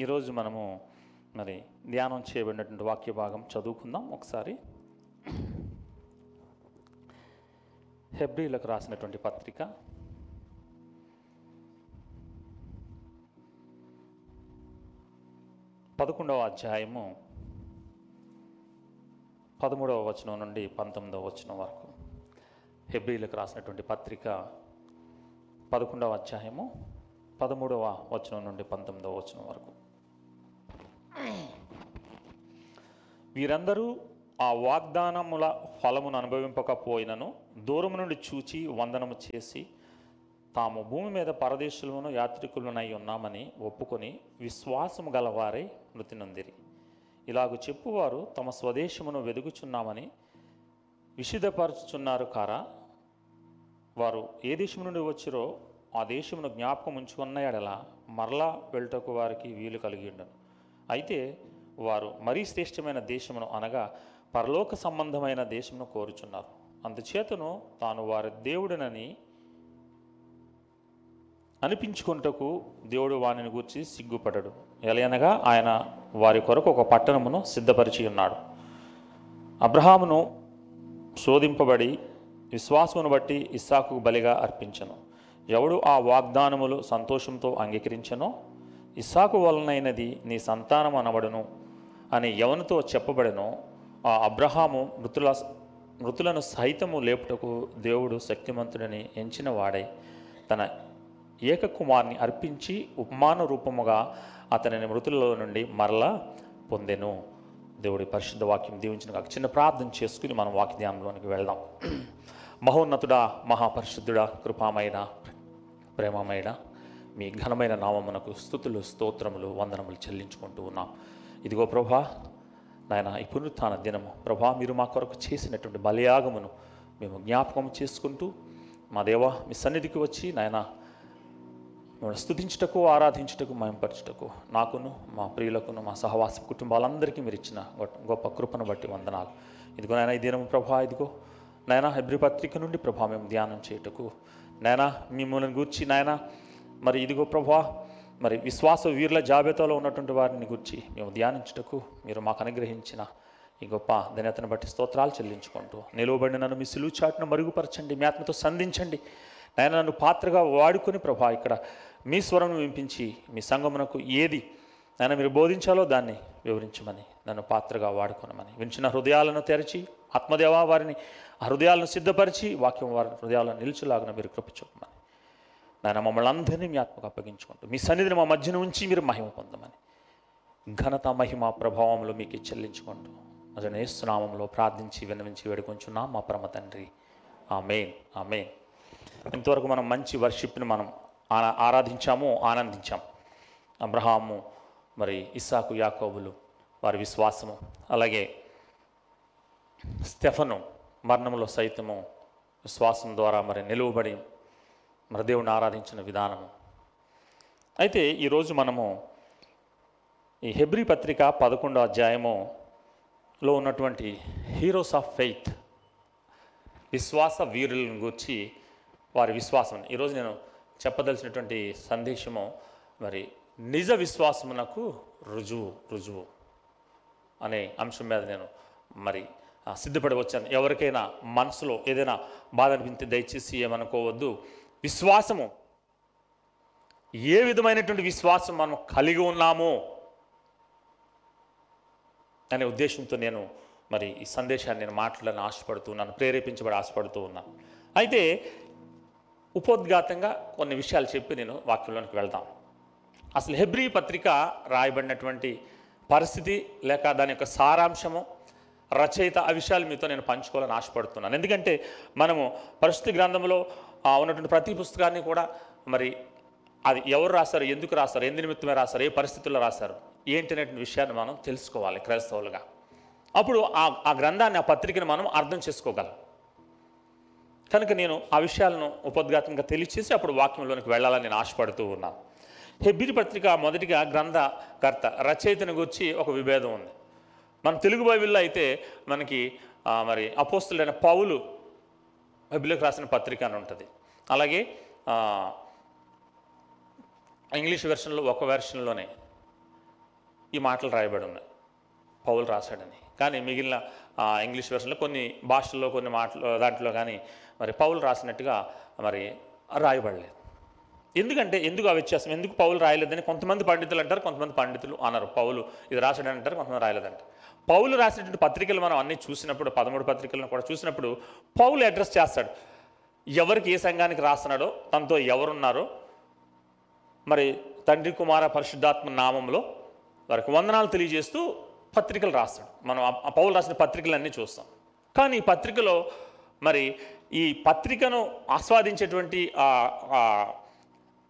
ఈరోజు మనము మరి ధ్యానం చేయబడినటువంటి వాక్య భాగం చదువుకుందాం ఒకసారి. హెబ్రిలకు రాసినటువంటి పత్రిక. పదకొండవ అధ్యాయము పదమూడవ వచనం నుండి పంతొమ్మిదవ వచనం వరకు. హెబ్రిలకు రాసినటువంటి పత్రిక పదకొండవ అధ్యాయము పదమూడవ వచనం నుండి పంతొమ్మిదవ వచనం వరకు. వీరందరూ ఆ వాగ్దానముల ఫలమును అనుభవింపకపోయినను దూరము నుండి చూచి వందనము చేసి తాము భూమి మీద పరదేశులను యాత్రికులనై ఉన్నామని ఒప్పుకొని విశ్వాసము గలవారై మృతి నొందిరి ఇలాగు చెప్పువారు తమ స్వదేశమును వెదుగుచున్నామని విషిదపరచుచున్నారు కారా. వారు ఏ దేశం నుండి వచ్చిరో ఆ దేశమును జ్ఞాపకం ఉంచుకున్న ఎడల మరలా వెళ్ళటకు వారికి వీలు కలిగి ఉండను. అయితే వారు మరీ శ్రేష్టమైన దేశమును అనగా పరలోక సంబంధమైన దేశమును కోరుచున్నారు. అందుచేతను తాను వారి దేవుడినని అనిపించుకుంటకు దేవుడు వానిని గూర్చి సిగ్గుపడడు. ఎలయనగా ఆయన వారి కొరకు ఒక పట్టణమును సిద్ధపరిచి ఉన్నాడు. అబ్రహామును శోధింపబడి విశ్వాసమును బట్టి ఇస్సాకు బలిగా అర్పించను. ఎవడు ఆ వాగ్దానములు సంతోషంతో అంగీకరించనో ఇసాకు వలనైనది నీ సంతానం అనబడును అని ఎవనితో చెప్పబడెనో. ఆ అబ్రహాము మృతుల మృతులను సహితము లేపుటకు దేవుడు శక్తిమంతుడని ఎంచిన వాడై తన ఏకకుమార్ని అర్పించి ఉపమాన రూపముగా అతనిని మృతులలో నుండి మరలా పొందెను. దేవుడి పరిశుద్ధ వాక్యం దీవించిన ఒక చిన్న ప్రార్థన చేసుకుని మనం వాక్య ధ్యానంలోనికి వెళ్దాం. మహోన్నతుడా మహాపరిశుద్ధుడా కృపామైన ప్రేమమైన మీ ఘనమైన నామమునకు స్థుతులు స్తోత్రములు వందనములు చెల్లించుకుంటూ ఉన్నాం. ఇదిగో ప్రభా నాయన ఈ పునరుత్న దినము. ప్రభా మీరు మా కొరకు చేసినటువంటి బలియాగమును మేము జ్ఞాపకం చేసుకుంటూ మా దేవా మీ సన్నిధికి వచ్చి నాయన మిమ్మల్ని స్థుతించుటకు ఆరాధించుటకు మయంపరచుటకు నాకును మా ప్రియులకును మా సహవాస కుటుంబాలందరికీ మీరు ఇచ్చిన గొప్ప- కృపను బట్టి వందనాలు. ఇదిగో నాయన ఈ దినము ప్రభా ఇదిగో నాయన హెబ్రి పత్రిక నుండి ప్రభా మేము ధ్యానం చేయుటకు నాయన మిమ్మల్ని గూర్చి నాయన మరి ఇదిగో ప్రభా మరి విశ్వాస వీరుల జాబితాలో ఉన్నటువంటి వారిని గురించి మేము ధ్యానించుటకు మీరు మాకు అనుగ్రహించిన ఈ గొప్ప ధన్యతను బట్టి స్తోత్రాలు చెల్లించుకుంటూ నిలువబడిన నన్ను మీ సిలువు చాటును మరుగుపరచండి మీ ఆత్మతో సంధించండి. నేను నన్ను పాత్రగా వాడుకొని ప్రభా ఇక్కడ మీ స్వరం వినిపించి మీ సంగమునకు ఏది నాయన మీరు బోధించాలో దాన్ని వివరించమని నన్ను పాత్రగా వాడుకోనమని. వించిన హృదయాలను తెరచి ఆత్మదేవా వారిని ఆ హృదయాలను సిద్ధపరిచి వాక్యం వారి హృదయాలను నిలిచేలాగా మీరు కృప చూపమని. నాయన మమ్మల్ని అందరినీ మీ ఆత్మకు అప్పగించుకుంటూ మీ సన్నిధిని మా మధ్యన ఉంచి మీరు మహిమ పొందమని. ఘనత మహిమ ప్రభావంలో మీకు చెల్లించుకుంటూ అతను ఏసునామంలో ప్రార్థించి విన్నవించి వేడుకొంచున్నాం మా పరమ తండ్రి. ఆ మెయిన్ ఆ మెయిన్ ఇంతవరకు మనం మంచి వర్షిప్ని మనం ఆనా ఆరాధించాము ఆనందించాం. అబ్రహాము మరి ఇస్సాకు యాకోబులు వారి విశ్వాసము అలాగే స్టెఫను మరణంలో సైతము విశ్వాసం ద్వారా మరి నిలువబడి మన దేవుని ఆరాధించిన విధానము. అయితే ఈరోజు మనము ఈ హెబ్రి పత్రిక పదకొండో అధ్యాయములో ఉన్నటువంటి హీరోస్ ఆఫ్ ఫెయిత్ విశ్వాస వీరులను గురించి వారి విశ్వాసం. ఈరోజు నేను చెప్పదలసినటువంటి సందేశము మరి నిజ విశ్వాసమునకు రుజువు రుజువు అనే అంశం మీద నేను మరి సిద్ధపడి వచ్చాను ఎవరికైనా మనసులో ఏదైనా బాధ అనిపించి దయచేసి ఏమనుకోవద్దు. విశ్వాసము. ఏ విధమైనటువంటి విశ్వాసం మనం కలిగి ఉన్నామో? అనే ఉద్దేశంతో నేను మరి ఈ సందేశాన్ని నేను మాట్లాడాలని ఆశపడుతూ ఉన్నాను ప్రేరేపించబడి ఆశపడుతూ ఉన్నాను అయితే ఉపోద్ఘాతంగా కొన్ని విషయాలు చెప్పి నేను వాక్యంలోనికి వెళ్దాం. అసలు హెబ్రీ పత్రిక రాయబడినటువంటి పరిస్థితి లేక దాని యొక్క సారాంశము రచయిత ఆ విషయాలు మీతో నేను పంచుకోవాలని ఆశపడుతున్నాను. ఎందుకంటే మనము పరిస్థితి గ్రంథంలో ఉన్నటువంటి ప్రతి పుస్తకాన్ని కూడా మరి అది ఎవరు రాశారు ఎందుకు రాశారు ఎందు నిమిత్తమే రాశారు ఏ పరిస్థితుల్లో రాశారు ఏంటి విషయాన్ని మనం తెలుసుకోవాలి క్రైస్తవులుగా. అప్పుడు ఆ ఆ గ్రంథాన్ని ఆ పత్రికను మనం అర్థం చేసుకోగలం. కనుక నేను ఆ విషయాలను ఉపద్ఘాతంగా తెలియచేసి అప్పుడు వాక్యంలోనికి వెళ్ళాలని నేను ఆశపడుతూ ఉన్నాను. హెబ్బిరి పత్రిక మొదటిగా గ్రంథకర్త రచయితను గురించి ఒక విభేదం ఉంది. మన తెలుగు బైబిల్లో అయితే మనకి మరి అపోస్తులైన పౌలు బైబిల్లోకి రాసిన పత్రిక అని ఉంటుంది. అలాగే ఇంగ్లీష్ వెర్షన్లో ఒక వెర్షన్లోనే ఈ మాటలు రాయబడి ఉన్నాయి. పౌలు రాశాడని. కానీ మిగిలిన ఇంగ్లీష్ వెర్షన్లో కొన్ని భాషల్లో కొన్ని మాటలు దాంట్లో కానీ మరి పౌలు రాసినట్టుగా మరి రాయబడలేదు. ఎందుకంటే ఎందుకు ఆ వ్యత్యాసం? ఎందుకు పౌలు రాయలేదని కొంతమంది పండితులు అంటారు కొంతమంది పండితులు అనరు. పౌలు ఇది రాశాడని అంటారు కొంతమంది రాయలేదంటారు. పౌలు రాసినటువంటి పత్రికలు మనం అన్ని చూసినప్పుడు పదమూడు పత్రికలను కూడా చూసినప్పుడు పౌలు అడ్రస్ చేస్తాడు. ఎవరికి ఏ సంఘానికి రాస్తున్నాడో తనతో ఎవరున్నారో మరి తండ్రి కుమార పరిశుద్ధాత్మ నామంలో వారికి వందనాలు తెలియజేస్తూ పత్రికలు రాస్తాడు. మనం ఆ- పౌలు రాసిన పత్రికలన్నీ చూస్తాం. కానీ ఈ పత్రికలో మరి ఈ పత్రికను ఆస్వాదించేటువంటి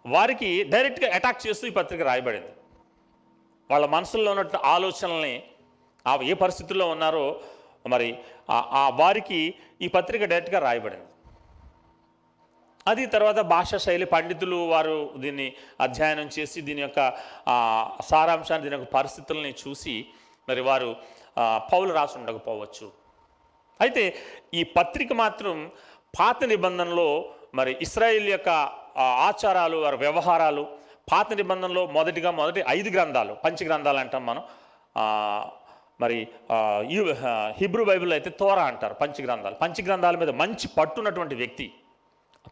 వారికి డైరెక్ట్గా అటాక్ చేస్తూ ఈ పత్రిక రాయబడింది. వాళ్ళ మనసుల్లో ఉన్న ఆలోచనల్ని ఆ ఏ పరిస్థితుల్లో ఉన్నారో మరి ఆ- వారికి ఈ పత్రిక డైరెక్ట్గా రాయబడింది. అది తర్వాత భాషా శైలి పండితులు వారు దీన్ని అధ్యయనం చేసి దీని యొక్క సారాంశాన్ని దీని యొక్క పరిస్థితుల్ని చూసి మరి వారు పౌలు రాసి ఉండకపోవచ్చు అయితే ఈ పత్రిక మాత్రం పాత నిబంధనలో మరి ఇస్రాయిల్ యొక్క ఆచారాలు వారి వ్యవహారాలు పాత నిబంధనలో మొదటిగా మొదటి ఐదు గ్రంథాలు పంచ గ్రంథాలు అంటాం మనం మరి ఆ, యు- హిబ్రూ బైబిల్ అయితే తోరా అంటారు పంచగ్రంథాలు. పంచగ్రంథాల గ్రంథాల మీద మంచి పట్టున్నటువంటి వ్యక్తి.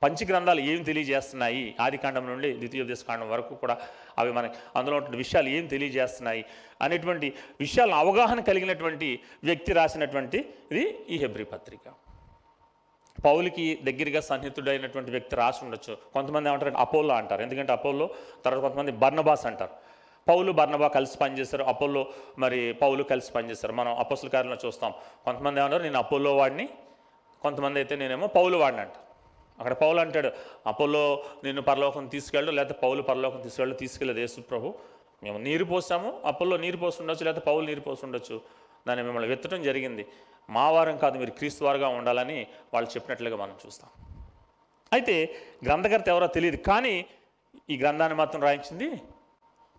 పంచగ్రంథాలు ఏం తెలియజేస్తున్నాయి? ఆదికాండం నుండి ద్వితీయోపదేశ కాండం వరకు కూడా అవి మనకి అందులో ఉన్న విషయాలు ఏం తెలియజేస్తున్నాయి? అనేటువంటి విషయాలను అవగాహన కలిగినటువంటి వ్యక్తి రాసినటువంటి ఇది ఈ హెబ్రి పత్రిక. పౌలికి దగ్గరగా సన్నిహితుడైనటువంటి వ్యక్తి రాసి ఉండొచ్చు. కొంతమంది ఏమంటారు అపోలో అంటారు. ఎందుకంటే అపోలో తర్వాత కొంతమంది బర్నబాస్ అంటారు. పౌలు బర్ణబా కలిసి పనిచేశారు. అపోలో మరి పౌలు కలిసి పనిచేశారు. మనం అపోసుల కార్యంలో చూస్తాం. కొంతమంది ఏమన్నారు? నేను అపోలో వాడిని. కొంతమంది అయితే నేనేమో పౌలు వాడిని అంట అక్కడ పౌలు అంటాడు అపోలో నిన్ను పరలోకం తీసుకెళ్ళు లేకపోతే పౌలు పరలోకం తీసుకెళ్ళు తీసుకెళ్ళదు యేసు ప్రభు. మేము నీరు పోసాము అపోలో నీరు పోసి ఉండొచ్చు లేకపోతే పౌలు నీరు పోసి ఉండొచ్చు. దాన్ని మిమ్మల్ని వెత్తడం జరిగింది. మా వారం కాదు మీరు క్రీస్తు వారుగా ఉండాలని వాళ్ళు చెప్పినట్లుగా మనం చూస్తాం. అయితే గ్రంథకర్త ఎవరో తెలియదు. కానీ ఈ గ్రంథాన్ని మాత్రం రాయించింది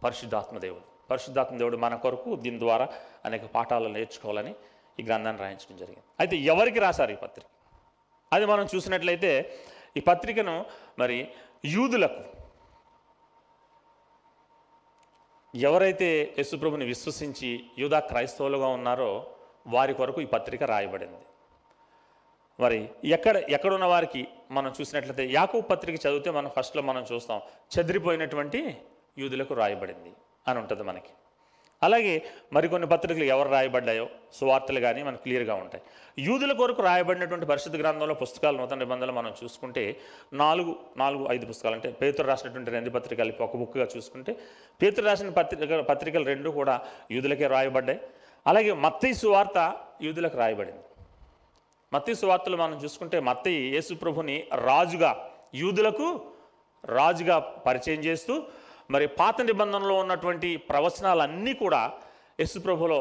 పరిశుద్ధాత్మ దేవుడు. పరిశుద్ధాత్మ దేవుడు మన కొరకు దీని ద్వారా అనేక పాఠాలు నేర్చుకోవాలని ఈ గ్రంథాన్ని రాయించడం జరిగింది. అయితే ఎవరికి రాశారు ఈ పత్రిక? అది మనం చూసినట్లయితే ఈ పత్రికను మరి యూదులకు ఎవరైతే యశుప్రభుని విశ్వసించి యూదా క్రైస్తవులుగా ఉన్నారో వారి కొరకు ఈ పత్రిక రాయబడింది. మరి ఎక్కడ ఎక్కడున్న వారికి మనం చూసినట్లయితే యాకూ పత్రిక చదివితే మనం ఫస్ట్లో మనం చూస్తాం చెదిరిపోయినటువంటి యూదులకు రాయబడింది అని ఉంటుంది మనకి. అలాగే మరికొన్ని పత్రికలు ఎవరు రాయబడ్డాయో సువార్తలు కానీ మనకు క్లియర్గా ఉంటాయి. యూదుల కొరకు రాయబడినటువంటి పరిశుద్ధ గ్రంథంలో పుస్తకాలు నూతన నిబంధనలు మనం చూసుకుంటే నాలుగు నాలుగు ఐదు పుస్తకాలు. అంటే పేతురు రాసినటువంటి రెండు పత్రికలు ఒక బుక్గా చూసుకుంటే పేతురు రాసిన పత్రిక పత్రికలు రెండు కూడా యూదులకే రాయబడ్డాయి. అలాగే మత్తయి సువార్త యూదులకు రాయబడింది. మత్తయి సువార్తలు మనం చూసుకుంటే మత్తయి యేసుప్రభుని రాజుగా యూదులకు రాజుగా పరిచయం చేస్తూ మరి పాత నిబంధనలో ఉన్నటువంటి ప్రవచనాలన్నీ కూడా యేసు ప్రభులో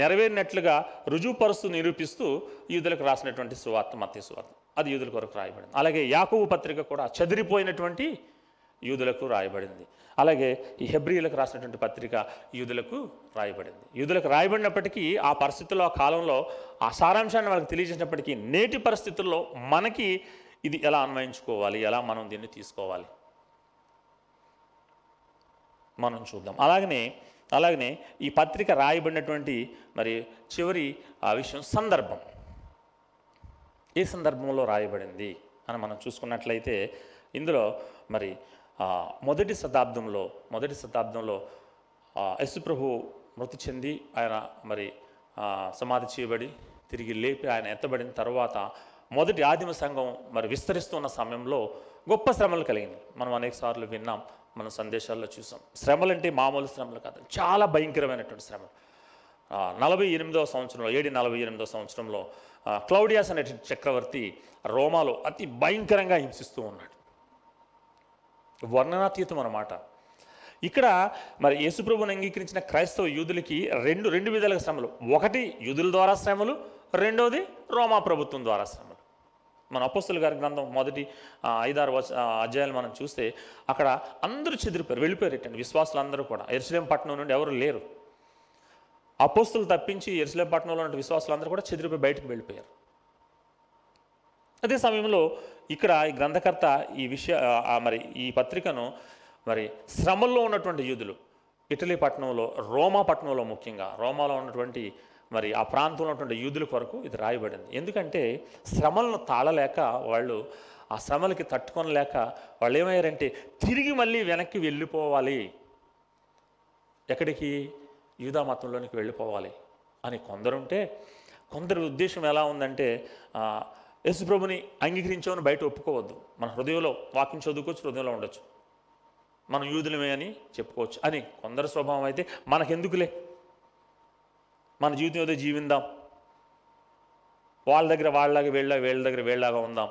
నెరవేరినట్లుగా రుజువుపరుస్తూ నిరూపిస్తూ యూదులకు రాసినటువంటి సువార్త మత్య సువార్త. అది యూదుల కొరకు రాయబడింది. అలాగే యాకువు పత్రిక కూడా చెదిరిపోయినటువంటి యూదులకు రాయబడింది. అలాగే ఈ హెబ్రియులకు రాసినటువంటి పత్రిక యూదులకు రాయబడింది. యూదులకు రాయబడినప్పటికీ ఆ పరిస్థితుల్లో ఆ కాలంలో ఆ సారాంశాన్ని వాళ్ళకి తెలియజేసినప్పటికీ నేటి పరిస్థితుల్లో మనకి ఇది ఎలా అన్వయించుకోవాలి ఎలా మనం దీన్ని తీసుకోవాలి? మనం చూద్దాం. అలాగనే అలాగనే ఈ పత్రిక రాయబడినటువంటి మరి చివరి ఆ విషయం సందర్భం. ఏ సందర్భంలో రాయబడింది అని మనం చూసుకున్నట్లయితే ఇందులో మరి మొదటి శతాబ్దంలో మొదటి శతాబ్దంలో యశుప్రభు మృతి చెంది ఆయన మరి సమాధి చేయబడి తిరిగి లేపి ఆయన ఎత్తబడిన తర్వాత మొదటి ఆదిమ సంఘం మరి విస్తరిస్తున్న సమయంలో గొప్ప శ్రమలు కలిగింది మనం అనేక సార్లు విన్నాం మన సందేశాల్లో చూసాం. శ్రమలు అంటే మామూలు శ్రమలు కాదు. చాలా భయంకరమైనటువంటి శ్రమలు నలభై ఎనిమిదవ సంవత్సరంలో ఏడి నలభై ఎనిమిదవ సంవత్సరంలో క్లౌడియాస్ అనే చక్రవర్తి రోమాలో అతి భయంకరంగా హింసిస్తూ ఉన్నాడు. వర్ణనాతీతం అన్నమాట. ఇక్కడ మరి యేసుప్రభుని అంగీకరించిన క్రైస్తవ యూదులకి రెండు రెండు విధాలుగా శ్రమలు. ఒకటి యూదుల ద్వారా శ్రమలు రెండోది రోమా ప్రభుత్వం ద్వారా శ్రమ మన అపోస్తుల గారి గ్రంథం మొదటి ఐదారు వచ అధ్యాయాలు మనం చూస్తే అక్కడ అందరూ చెదిరిపోయారు వెళ్ళిపోయారు ఇట్టండి విశ్వాసులు అందరూ కూడా. ఎరుసలేం పట్టణం నుండి ఎవరు లేరు. అపోస్తులు తప్పించి ఎరుసలేం పట్టణంలో ఉన్న విశ్వాసులందరూ కూడా చెదిరిపోయి బయటకు వెళ్ళిపోయారు. అదే సమయంలో ఇక్కడ ఈ గ్రంథకర్త ఈ విషయ మరి ఈ పత్రికను మరి శ్రమల్లో ఉన్నటువంటి యూదులు ఇటలీ పట్టణంలో రోమా పట్టణంలో ముఖ్యంగా రోమాలో ఉన్నటువంటి మరి ఆ ప్రాంతంలో ఉన్నటువంటి యూదుల కొరకు ఇది రాయబడింది. ఎందుకంటే శ్రమలను తాళలేక వాళ్ళు ఆ శ్రమలకి తట్టుకొనలేక వాళ్ళు ఏమయ్యారంటే తిరిగి మళ్ళీ వెనక్కి వెళ్ళిపోవాలి. ఎక్కడికి? యూదా మతంలోనికి వెళ్ళిపోవాలి అని కొందరుంటే కొందరి ఉద్దేశం ఎలా ఉందంటే ఆ, యేసుప్రభుని అంగీకరించామని బయట ఒప్పుకోవద్దు. మన హృదయంలో వాక్యం చదువుకోవచ్చు హృదయంలో ఉండొచ్చు. మనం యూదులమే అని చెప్పుకోవచ్చు. అని కొందరు స్వభావం అయితే మనకెందుకులే? మన జీవితం ఏదో జీవిందాం. వాళ్ళ దగ్గర వాళ్ళలాగా వీళ్ళ వీళ్ళ దగ్గర వీళ్ళలాగా ఉందాం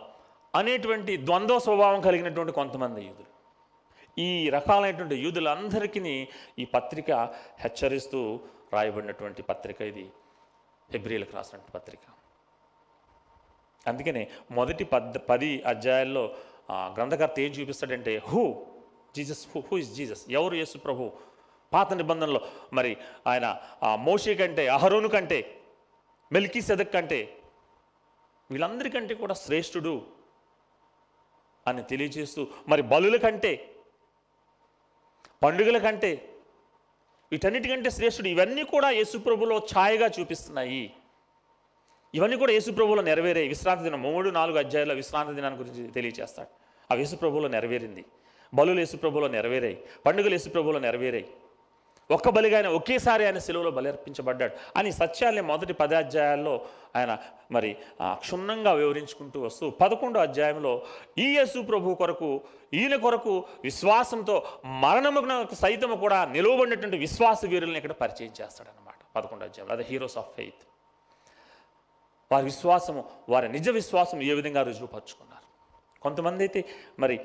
అనేటువంటి ద్వంద్వ స్వభావం కలిగినటువంటి కొంతమంది యూదులు. ఈ రకాలైనటువంటి యూదులందరికీ ఈ పత్రిక హెచ్చరిస్తూ రాయబడినటువంటి పత్రిక ఇది. ఫిబ్రిలకు రాసినటువంటి పత్రిక. అందుకనే మొదటి పద్ పది అధ్యాయాల్లో గ్రంథకర్త ఏం చూపిస్తాడంటే who Jesus who who is Jesus? ఎవరు యేసు ప్రభు? పాత నిబంధనలో మరి ఆయన ఆ, మోషే కంటే అహరోను కంటే మెల్కీ సెదక్ కంటే వీళ్ళందరికంటే కూడా శ్రేష్ఠుడు అని తెలియజేస్తూ మరి బలుల కంటే పండుగల కంటే వీటన్నిటికంటే శ్రేష్ఠుడు ఇవన్నీ కూడా యేసుప్రభులో ఛాయగా చూపిస్తున్నాయి. ఇవన్నీ కూడా యేసుప్రభులో నెరవేరే విశ్రాంతి దినం మూడు నాలుగు అధ్యాయాల విశ్రాంతి దినాన్ని గురించి తెలియజేస్తాడు. ఆ యేసుప్రభులో నెరవేరింది. బలులు యేసుప్రభులో నెరవేరాయి. పండుగలు యేసుప్రభులో నెరవేరాయి. ఒక్క బలిగా ఆయన ఒకేసారి ఆయన సెలవులో బలి అర్పించబడ్డాడు అని సత్యాన్ని మొదటి పది అధ్యాయాల్లో ఆయన మరి క్షుణ్ణంగా వివరించుకుంటూ వస్తూ పదకొండో అధ్యాయంలో ఈ యేసు ప్రభు కొరకు ఈయన కొరకు విశ్వాసంతో మరణముకు సైతము కూడా నిలువబడినటువంటి విశ్వాస వీరుల్ని ఇక్కడ పరిచయం చేస్తాడనమాట పదకొండో అధ్యాయంలో. అదే హీరోస్ ఆఫ్ ఫెయిత్. వారి విశ్వాసము వారి నిజ విశ్వాసం ఏ విధంగా రుజువుపరుచుకున్నారు? కొంతమంది అయితే మరి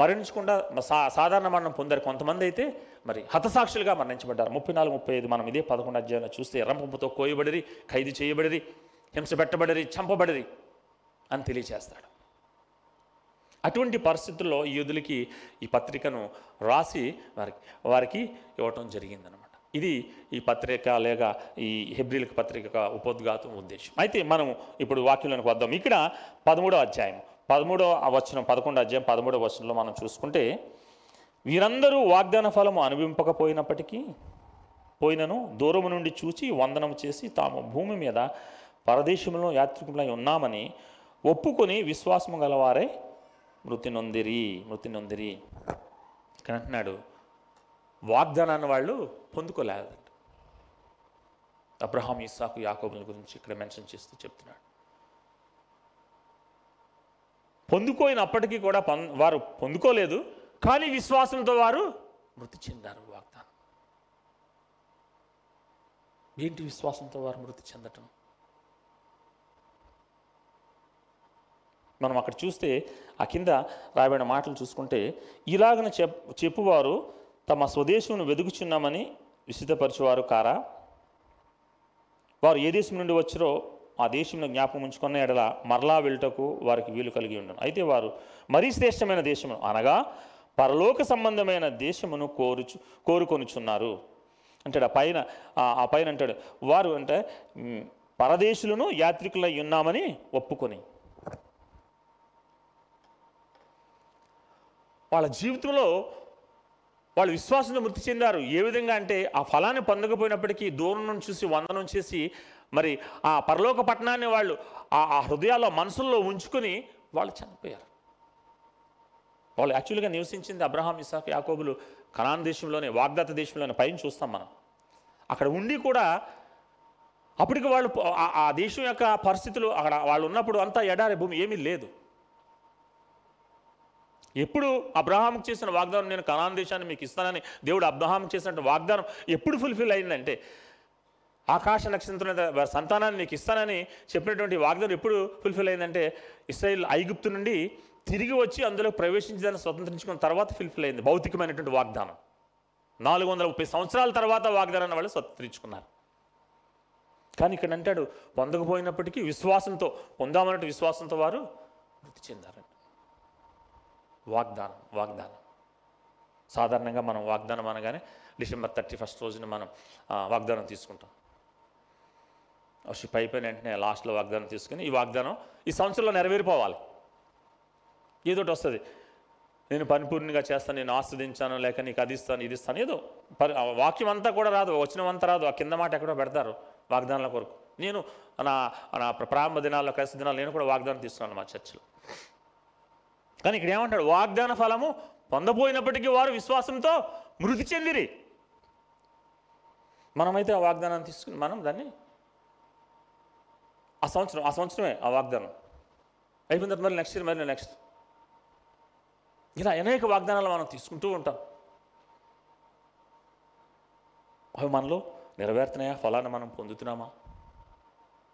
మరణించకుండా సా సాధారణ మరణం పొందారు కొంతమంది అయితే మరి హతసాక్షులుగా మరణించబడ్డారు. ముప్పై నాలుగు ముప్పై ఐదు మనం ఇదే పదకొండు అధ్యాయంలో చూస్తే ఎర్రంపంపుతో కోయబడిరి ఖైదు చేయబడిరి హింస పెట్టబడిరి చంపబడిరి అని తెలియచేస్తాడు. అటువంటి పరిస్థితుల్లో ఈ యూదులకి ఈ పత్రికను రాసి వారికి వారికి ఇవ్వటం జరిగిందనమాట ఇది ఈ పత్రిక లేక ఈ హెబ్రిల్కి పత్రిక ఉపద్ఘాతం ఉపోద్ఘాతం ఉద్దేశం. అయితే మనం ఇప్పుడు వాక్యంలోనికి వద్దాం. ఇక్కడ పదమూడో అధ్యాయం పదమూడో వచనం పదకొండో అధ్యాయం పదమూడో వచనంలో మనం చూసుకుంటే వీరందరూ వాగ్దాన ఫలము అనుభవింపకపోయినప్పటికీ పోయినను దూరము నుండి చూచి వందనం చేసి తాము భూమి మీద పరదేశంలో యాత్రికులై ఉన్నామని ఒప్పుకొని విశ్వాసము గలవారే మృతి నొందిరి మృతి నొందిరి ఇక్కడ అంటున్నాడు వాగ్దానాన్ని వాళ్ళు పొందుకోలేదు అబ్రహాం ఇస్సాకు యాకోబుల గురించి ఇక్కడ మెన్షన్ చేస్తూ చెప్తున్నాడు. పొందుకోయినప్పటికీ కూడా పొం- వారు పొందుకోలేదు కానీ విశ్వాసంతో వారు మృతి చెందారు వాగ్దానం. ఏంటి విశ్వాసంతో వారు మృతి చెందటం? మనం అక్కడ చూస్తే ఆ కింద రాయబడిన మాటలు చూసుకుంటే ఇలాగన చెప్ చెప్పువారు తమ స్వదేశమును వెదుకుచున్నామని విసిద్ధపరచువారు కారా? వారు ఏ దేశం నుండి వచ్చారో ఆ దేశంలో జ్ఞాపకం ఉంచుకున్న ఎడల మరలా వెళ్ళటకు వారికి వీలు కలిగి ఉండను. అయితే వారు మరీ శ్రేష్టమైన దేశము అనగా పరలోక సంబంధమైన దేశమును కోరుచు కోరుకొనుచున్నారు. అంటాడు ఆ పైన ఆ- పైన అంటాడు వారు అంటే పరదేశులను యాత్రికులై ఉన్నామని ఒప్పుకొని. వాళ్ళ జీవితంలో వాళ్ళు విశ్వాసంతో మృతి చెందారు. ఏ విధంగా అంటే ఆ ఫలాన్ని పొందకపోయినప్పటికీ దూరం నుంచి చూసి వందనం చేసి మరి ఆ పరలోక పట్టణాన్ని వాళ్ళు ఆ ఆ హృదయాల్లో మనసుల్లో ఉంచుకొని వాళ్ళు చనిపోయారు. వాళ్ళు యాక్చువల్గా నివసించింది అబ్రహాం ఇసాక్ యాకోబులు కనాన్ దేశంలోనే వాగ్దాత దేశంలోనే పైన చూస్తాం మనం. అక్కడ ఉండి కూడా అప్పటికి వాళ్ళు ఆ- దేశం యొక్క పరిస్థితులు అక్కడ వాళ్ళు ఉన్నప్పుడు అంతా ఎడారి భూమి ఏమీ లేదు. ఎప్పుడు అబ్రహాంకి చేసిన వాగ్దానం నేను కనాన్ దేశాన్ని మీకు ఇస్తానని దేవుడు అబ్రహాంకి చేసిన వాగ్దానం ఎప్పుడు ఫుల్ఫిల్ అయిందంటే ఆకాశ నక్షత్రం సంతానాన్ని నీకు ఇస్తానని చెప్పినటువంటి వాగ్దానం ఎప్పుడు ఫుల్ఫిల్ అయిందంటే ఇస్రాయిల్ ఐగుప్తు నుండి తిరిగి వచ్చి అందులో ప్రవేశించదాన్ని స్వతంత్రించుకున్న తర్వాత ఫిల్ఫిల్ అయింది భౌతికమైనటువంటి వాగ్దానం. నాలుగు వందల ముప్పై సంవత్సరాల తర్వాత వాగ్దానాన్ని వాళ్ళు స్వతంత్రించుకున్నారు. కానీ ఇక్కడ అంటాడు పొందకపోయినప్పటికీ విశ్వాసంతో పొందామన్నట్టు విశ్వాసంతో వారు మృతి చెందారంట. వాగ్దానం వాగ్దానం. సాధారణంగా మనం వాగ్దానం అనగానే డిసెంబర్ థర్టీ ఫస్ట్ రోజున మనం వాగ్దానం తీసుకుంటాం. షిప్ అయిపోయిన వెంటనే లాస్ట్లో వాగ్దానం తీసుకుని ఈ వాగ్దానం ఈ సంవత్సరంలో నెరవేరిపోవాలి. ఏదోటి వస్తుంది. నేను పరిపూర్ణంగా చేస్తాను నేను ఆస్వాదించాను లేక నీకు అది ఇస్తాను ఇది ఇస్తాను ఏదో పరి ఆ వాక్యం అంతా కూడా రాదు వచ్చినవంతా రాదు ఆ కింద మాట ఎక్కడో పెడతారు వాగ్దానాల కొరకు. నేను నా నా ప్రారంభ దినాల్లో కలిసి దినాలు నేను కూడా వాగ్దానం తీసుకున్నాను మా చర్చిలో. కానీ ఇక్కడ ఏమంటాడు? వాగ్దాన ఫలము పొందబోయినప్పటికీ వారు విశ్వాసంతో మృతి చెందిరి. మనమైతే ఆ వాగ్దానాన్ని తీసుకుని మనం దాన్ని ఆ సంవత్సరం ఆ సంవత్సరమే ఆ వాగ్దానం. అయిపోయిన తర్వాత మరి నెక్స్ట్ ఇయర్ మరి నెక్స్ట్. ఇలా అనేక వాగ్దానాలు మనం తీసుకుంటూ ఉంటాం. అవి మనలో నెరవేరుతున్నాయా? ఫలాన్ని మనం పొందుతున్నామా?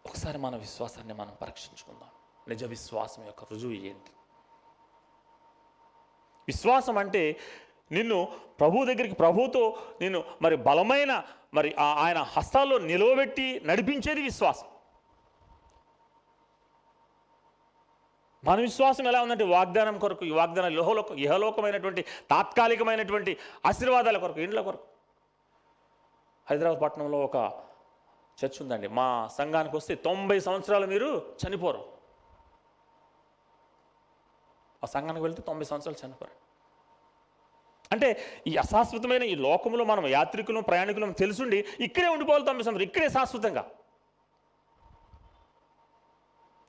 ఒకసారి మన విశ్వాసాన్ని మనం పరీక్షించుకుందాం. నిజ విశ్వాసం యొక్క రుజువు ఏంటి? విశ్వాసం అంటే నిన్ను ప్రభు దగ్గరికి ప్రభుతో నిన్ను మరి బలమైన మరి ఆ- ఆయన హస్తాల్లో నిలవబెట్టి నడిపించేది విశ్వాసం. మన విశ్వాసం ఎలా ఉందంటే వాగ్దానం కొరకు ఈ వాగ్దానం లోహలోక ఇహలోకమైనటువంటి తాత్కాలికమైనటువంటి ఆశీర్వాదాల కొరకు ఇండ్ల కొరకు. హైదరాబాద్ పట్టణంలో ఒక చర్చ్ ఉందండి. మా సంఘానికి వస్తే తొంభై సంవత్సరాలు మీరు చనిపోరు. ఆ సంఘానికి వెళ్తే తొంభై సంవత్సరాలు చనిపోరు. అంటే ఈ అశాశ్వతమైన ఈ లోకంలో మనం యాత్రికులం ప్రయాణికులం తెలుసుండి ఇక్కడే ఉండిపోవాలి తొంభై సంవత్సరాలు ఇక్కడే శాశ్వతంగా.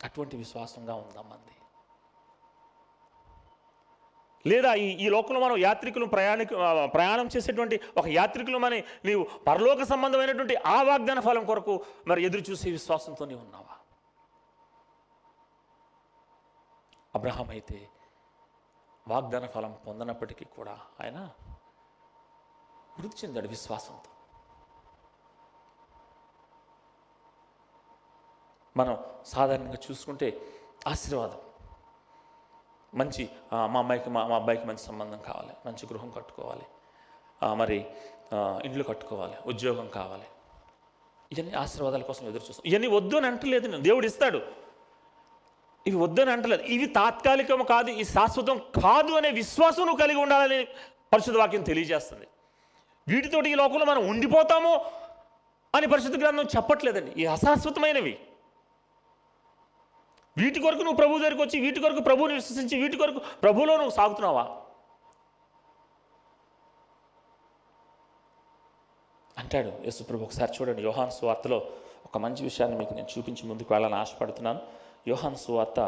అటువంటి విశ్వాసంగా ఉందా మంది లేదా ఈ ఈ లోకంలో మనం యాత్రికులు ప్రయాణికు ప్రయాణం చేసేటువంటి ఒక యాత్రికులు యాత్రికులమని నీవు పరలోక సంబంధమైనటువంటి ఆ వాగ్దాన ఫలం కొరకు మరి ఎదురు చూసే విశ్వాసంతో నీవు ఉన్నావా? అబ్రహాం అయితే వాగ్దాన ఫలం పొందనప్పటికీ కూడా ఆయన మృతి చెందాడు విశ్వాసంతో. మనం సాధారణంగా చూసుకుంటే ఆశీర్వాదం. మంచి మా అమ్మాయికి మా మా అబ్బాయికి మంచి సంబంధం కావాలి. మంచి గృహం కట్టుకోవాలి. మరి ఇండ్లు కట్టుకోవాలి. ఉద్యోగం కావాలి. ఇవన్నీ ఆశీర్వాదాల కోసం ఎదురు చూస్తాం. ఇవన్నీ వద్దు అని అంటలేదు నేను. దేవుడు ఇస్తాడు. ఇవి వద్దని అంటలేదు. ఇవి తాత్కాలికం కాదు ఈ శాశ్వతం కాదు అనే విశ్వాసం నువ్వు కలిగి ఉండాలని పరిశుద్ధ వాక్యం తెలియజేస్తుంది. వీటితోటి ఈ లోకంలో మనం ఉండిపోతాము అని పరిశుద్ధ గ్రంథం చెప్పట్లేదండి. ఈ అశాశ్వతమైనవి. వీటి కొరకు నువ్వు ప్రభు దగ్గరికి వచ్చి వీటి కొరకు ప్రభువుని విశ్వసించి వీటి కొరకు ప్రభులో నువ్వు సాగుతున్నావా? అంటాడు యేసు ప్రభు ఒకసారి చూడండి యోహాన్ సువార్తలో ఒక మంచి విషయాన్ని మీకు నేను చూపించి ముందుకు వెళ్ళాలని ఆశపడుతున్నాను. యోహాన్ సువార్త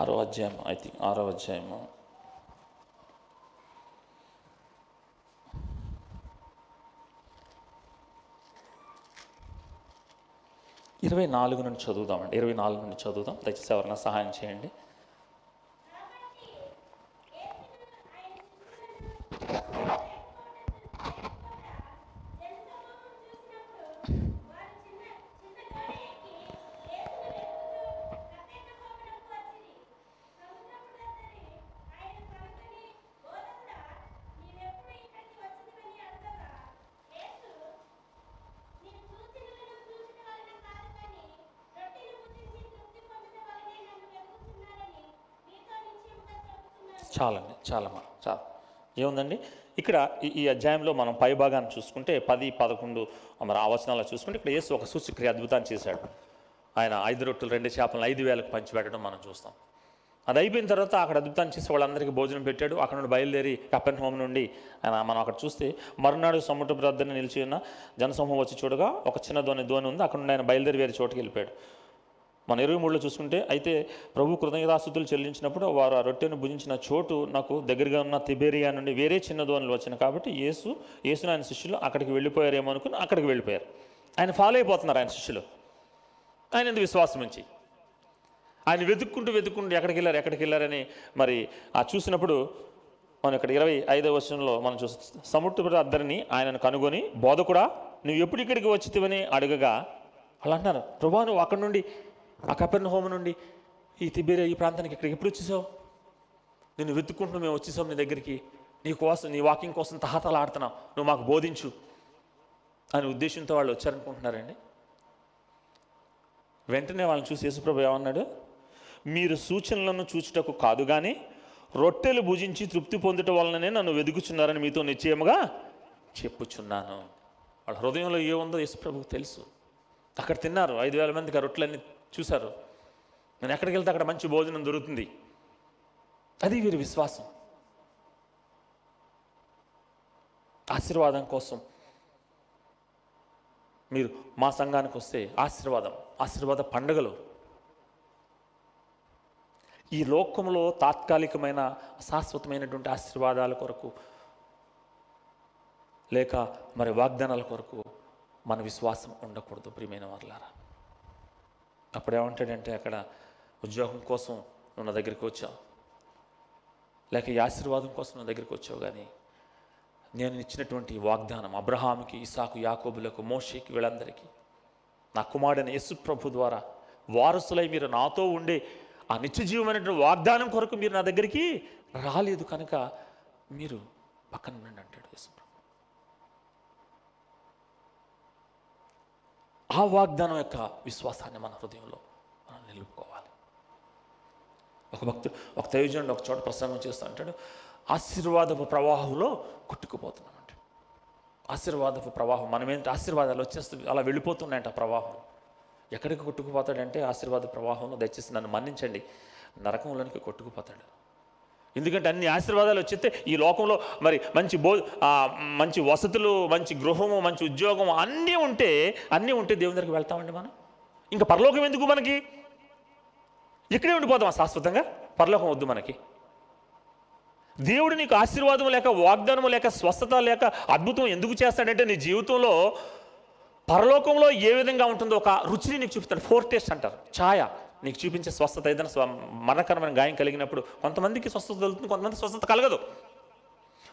ఆరో అధ్యాయం ఐ థింక్ ఆరో అధ్యాయము. ఇరవై నాలుగు నుండి చదువుదామండి. ఇరవై నాలుగు నుండి చదువుదాం. దయచేసి ఎవరైనా సహాయం చేయండి. చాలండి చాలా చాలా. ఏముందండి? ఇక్కడ ఈ అధ్యాయంలో మనం పై భాగాన్ని చూసుకుంటే పది పదకొండు మరి ఆవచనాలు చూసుకుంటే ఇక్కడ యేసు ఒక సూచక్రియ అద్భుతాన్ని చేశాడు. ఆయన ఐదు రొట్టెలు రెండు చేపలను ఐదు వేలకు పంచిపెట్టడం మనం చూస్తాం. అది అయిపోయిన తర్వాత అక్కడ అద్భుతాన్ని చేసి వాళ్ళందరికీ భోజనం పెట్టాడు. అక్కడ నుండి బయలుదేరి కపెన్ హోమ్ నుండి ఆయన మనం అక్కడ చూస్తే మరునాడు సముద్ర ప్రార్థన నిలిచి ఉన్న జనసమూహం వచ్చి చూడగా ఒక చిన్న ధోని ధోని ఉంది. అక్కడ నుండి ఆయన బయలుదేరి వేరే చోటుకి వెళ్ళిపోయాడు. మన ఇరవై మూడులో చూసుకుంటే అయితే ప్రభు కృతజ్ఞతాస్థుతులు చెల్లించినప్పుడు వారు ఆ రొట్టెను భుజించిన చోటు నాకు దగ్గరగా ఉన్న తిబేరియా నుండి వేరే చిన్న దోణులు వచ్చినాయి కాబట్టి యేసు యేసును ఆయన శిష్యులు అక్కడికి వెళ్ళిపోయారేమో అనుకుని అక్కడికి వెళ్ళిపోయారు. ఆయన ఫాలో అయిపోతున్నారు ఆయన శిష్యులు. ఆయన ఎందుకు విశ్వాసం నుంచి ఆయన వెతుక్కుంటూ వెతుక్కుంటూ ఎక్కడికి వెళ్ళారు ఎక్కడికి వెళ్ళారని మరి ఆ చూసినప్పుడు మనం ఇక్కడ ఇరవై ఐదవ వచనంలో మనం చూస్తాం సముద్ర అద్దరిని ఆయనను కనుగొని బోధకుడా నువ్వు ఎప్పుడు ఇక్కడికి వచ్చితివని అడగగా వాళ్ళు అంటున్నారు ప్రభా నువ్వు అక్కడి నుండి ఆ కపెర్ణ హోమ నుండి ఈ తిబేరే ఈ ప్రాంతానికి ఇక్కడికి ఎప్పుడు వచ్చేసావు? నిన్ను వెతుక్కుంటూ మేము వచ్చేసాం నీ దగ్గరికి. నీ కోసం నీ వాకింగ్ కోసం తహతలు ఆడుతున్నావు నువ్వు మాకు బోధించు అనే ఉద్దేశంతో వాళ్ళు వచ్చారనుకుంటున్నారండి. వెంటనే వాళ్ళని చూసి యేసుప్రభు ఏమన్నాడు? మీరు సూచనలను చూచుటకు కాదు కానీ రొట్టెలు భుజించి తృప్తి పొందుట వలననే నన్ను వెతుకుచున్నారని మీతో నిశ్చయముగా చెప్పుచున్నాను. వాళ్ళ హృదయంలో ఏముందో యేసుప్రభుకు తెలుసు. అక్కడ తిన్నారు. ఐదు వేల మందికి ఆ రొట్టెలన్నీ చూశారు. నేను ఎక్కడికి వెళ్తే అక్కడ మంచి భోజనం దొరుకుతుంది. అది వీరి విశ్వాసం. ఆశీర్వాదం కోసం మీరు మా సంఘానికి వస్తే ఆశీర్వాదం ఆశీర్వాద పండుగలు. ఈ లోకంలో తాత్కాలికమైన శాశ్వతమైనటువంటి ఆశీర్వాదాల కొరకు లేక మరి వాగ్దానాల కొరకు మన విశ్వాసం ఉండకూడదు ప్రియమైన వాళ్ళారా అప్పుడు ఏమంటాడంటే అక్కడ ఉద్యోగం కోసం నువ్వు నా దగ్గరికి వచ్చావు. లేక ఈ ఆశీర్వాదం కోసం నా దగ్గరికి వచ్చావు కానీ నేను ఇచ్చినటువంటి వాగ్దానం అబ్రహాముకి ఇసాకు యాకోబులకు మోషేకి వీళ్ళందరికీ. నా కుమారుడైన యేసు ప్రభు ద్వారా వారసులై మీరు నాతో ఉండే ఆ నిత్య జీవమైనటువంటి వాగ్దానం కొరకు మీరు నా దగ్గరికి రాలేదు కనుక మీరు పక్కన ఉండండి అంటాడు యేసు ఆ వాగ్దానం యొక్క విశ్వాసాన్ని మన హృదయంలో మనం నిలుపుకోవాలి. ఒక భక్తు ఒక తయోజనుడు ఒక చోట ప్రసంగం చేస్తూ అంటాడు ఆశీర్వాదపు ప్రవాహంలో కొట్టుకుపోతున్నాం అంటే ఆశీర్వాదపు ప్రవాహం మనం ఏంటి ఆశీర్వాదాలు వచ్చేస్తూ అలా వెళ్ళిపోతున్నాయంట ఆ ప్రవాహం. ఎక్కడికి కొట్టుకుపోతాడంటే ఆశీర్వాద ప్రవాహంలో దయచేసి నన్ను మన్నించండి. నరకంలోనికి కొట్టుకుపోతాడు. ఎందుకంటే అన్ని ఆశీర్వాదాలు వచ్చేస్తే ఈ లోకంలో మరి మంచి బో మంచి వసతులు మంచి గృహము మంచి ఉద్యోగం అన్నీ ఉంటే అన్నీ ఉంటే దేవుని దగ్గరికి వెళ్తామండి మనం. ఇంకా పరలోకం ఎందుకు మనకి? ఇక్కడే ఉండిపోతాం శాశ్వతంగా. పరలోకం వద్దు మనకి. దేవుడు నీకు ఆశీర్వాదం లేక వాగ్దానం లేక స్వస్థత లేక అద్భుతం ఎందుకు చేస్తాడంటే నీ జీవితంలో పరలోకంలో ఏ విధంగా ఉంటుందో ఒక రుచిని నీకు చూపిస్తాడు. ఫోర్ టేస్ట్ అంటారు. ఛాయ. నీకు చూపించే స్వస్థత ఏదైనా మరణకరమైన గాయం కలిగినప్పుడు కొంతమందికి స్వస్థత కలుగుతుంది కొంతమంది స్వస్థత కలగదు.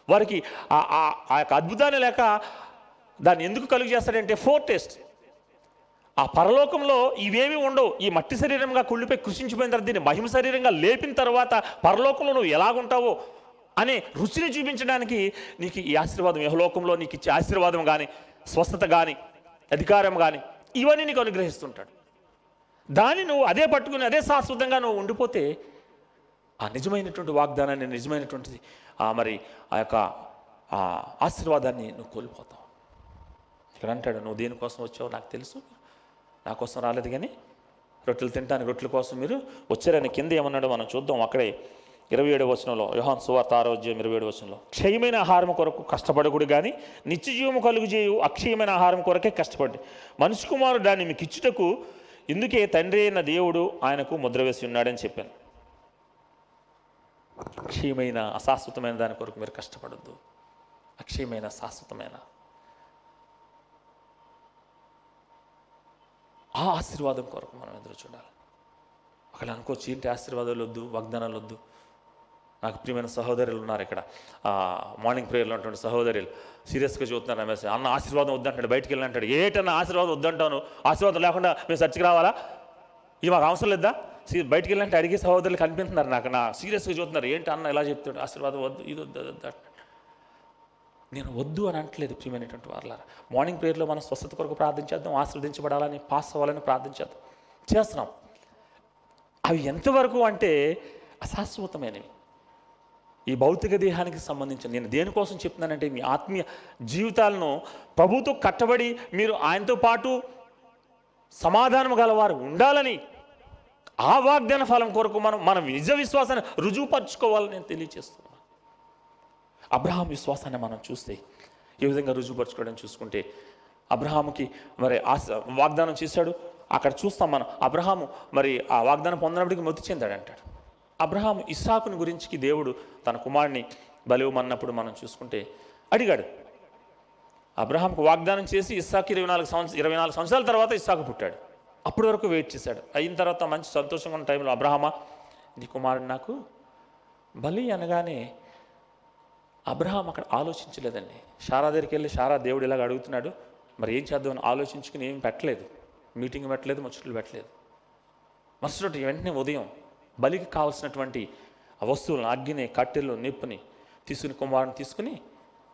వారికి ఆ- ఆ- ఆ యొక్క అద్భుతాన్ని లేక దాన్ని ఎందుకు కలుగు చేస్తాడంటే ఫోర్ టేస్ట్. ఆ పరలోకంలో ఇవేమి ఉండవు. ఈ మట్టి శరీరంగా కుళ్ళిపోయి కృషించిపోయిన తర్వాత దీన్ని మహిమ శరీరంగా లేపిన తర్వాత పరలోకంలో నువ్వు ఎలాగుంటావో అనే రుచిని చూపించడానికి నీకు ఈ ఆశీర్వాదం యహలోకంలో నీకు ఇచ్చే ఆశీర్వాదం కానీ స్వస్థత కానీ అధికారం కానీ ఇవన్నీ నీకు అనుగ్రహిస్తుంటాడు. దాన్ని నువ్వు అదే పట్టుకుని అదే శాశ్వతంగా నువ్వు ఉండిపోతే ఆ నిజమైనటువంటి వాగ్దానాన్ని నిజమైనటువంటిది ఆ మరి ఆ యొక్క ఆ ఆశీర్వాదాన్ని నువ్వు కోల్పోతావు. ఇక్కడ అంటాడు నువ్వు దేనికోసం వచ్చావు నాకు తెలుసు. నా కోసం రాలేదు కానీ రొట్టెలు తింటానికి రొట్టెల కోసం మీరు వచ్చారని కింద ఏమన్నాడో మనం చూద్దాం అక్కడే ఇరవై ఏడు వచనంలో యోహాన్ సువార్త ఆరోగ్యం ఇరవై ఏడు వచనంలో. క్షయమైన ఆహారం కొరకు కష్టపడకూడదు కానీ నిత్యజీవము కలుగు చేయు అక్షయమైన ఆహారం కొరకే కష్టపడి మనిషి కుమారుడు దాన్ని మీకు ఇచ్చుటకు ఇందుకే తండ్రి అయిన దేవుడు ఆయనకు ముద్ర వేసి ఉన్నాడని చెప్పాను. అక్షయమైన అశాశ్వతమైన దాని కొరకు మీరు కష్టపడద్దు. అక్షయమైన శాశ్వతమైన. ఆ ఆశీర్వాదం కొరకు మనం ఎదురు చూడాలి. అక్కడ అనుకోవచ్చు ఏంటి ఆశీర్వాదాలు వద్దు వాగ్దానాలు వద్దు నాకు ప్రియమైన సహోదరులు ఉన్నారు ఇక్కడ. మార్నింగ్ ప్రేయర్లో ఉన్నటువంటి సహోదరులు. సీరియస్గా చూస్తున్నారు రమేష్ అన్న ఆశీర్వాదం వద్దంటాడు బయటికి వెళ్ళి ఏటన్నా ఆశీర్వాదం వద్దంటాను ఆశీర్వాదం లేకుండా మేము చర్చికి రావాలా? ఇది మాకు అవసరం లేదా? సీ- బయటికి వెళ్ళంటే అడిగే సహోదరులు కనిపిస్తున్నారు నాకు. నా సీరియస్గా చూస్తున్నారు ఏంటి అన్న ఇలా చెప్తాడు ఆశీర్వాదం వద్దు ఇది వద్దు వద్దు నేను వద్దు అని అంటలేదు ప్రియమైనటువంటి వాళ్ళారా మార్నింగ్ ప్రేయర్లో మనం స్వస్థత కొరకు ప్రార్థించేద్దాం ఆశీర్వదించబడాలని పాస్ అవ్వాలని ప్రార్థించేద్దాం చేస్తున్నాం. అవి ఎంతవరకు అంటే అశాశ్వతమైనవి. ఈ భౌతిక దేహానికి సంబంధించిన నేను దేనికోసం చెప్తున్నానంటే మీ ఆత్మీయ జీవితాలను ప్రభుతో కట్టబడి మీరు ఆయనతో పాటు సమాధానం గలవారు ఉండాలని ఆ వాగ్దాన ఫలం కొరకు మనం మన నిజ విశ్వాసాన్ని రుజువుపరచుకోవాలని నేను తెలియజేస్తున్నాను అబ్రహాం విశ్వాసాన్ని మనం చూస్తే ఏ విధంగా రుజువుపరచుకోవడం చూసుకుంటే అబ్రహాముకి మరి ఆశ వాగ్దానం చేశాడు. అక్కడ చూస్తాం మనం అబ్రహాము మరి ఆ వాగ్దానం పొందినప్పటికీ మృతి చెందాడు అంటాడు అబ్రహాం ఇస్సాకుని గురించి దేవుడు తన కుమారుని బలివమన్నప్పుడు మనం చూసుకుంటే అడిగాడు. అబ్రహాంకు వాగ్దానం చేసి ఇస్సాకు ఇరవై నాలుగు సంవత్సరం ఇరవై నాలుగు సంవత్సరాల తర్వాత ఇస్సాకు పుట్టాడు. అప్పటి వరకు వెయిట్ చేశాడు. అయిన తర్వాత మంచి సంతోషంగా ఉన్న టైంలో అబ్రహమా నీ కుమారుడు నాకు బలి అనగానే అబ్రహాం అక్కడ ఆలోచించలేదండి. షారా దగ్గరికి వెళ్ళి షారా దేవుడు ఇలాగ అడుగుతున్నాడు. మరి ఏం చేద్దామని ఆలోచించుకుని ఏం పెట్టలేదు. మీటింగ్ పెట్టలేదు ముచ్చట్లు పెట్టలేదు. మరుసటి వెంటనే ఉదయం బలికి కావలసినటువంటి ఆ వస్తువులను అగ్గిని కట్టెలు నిప్పుని తీసుకుని కుమారుని తీసుకుని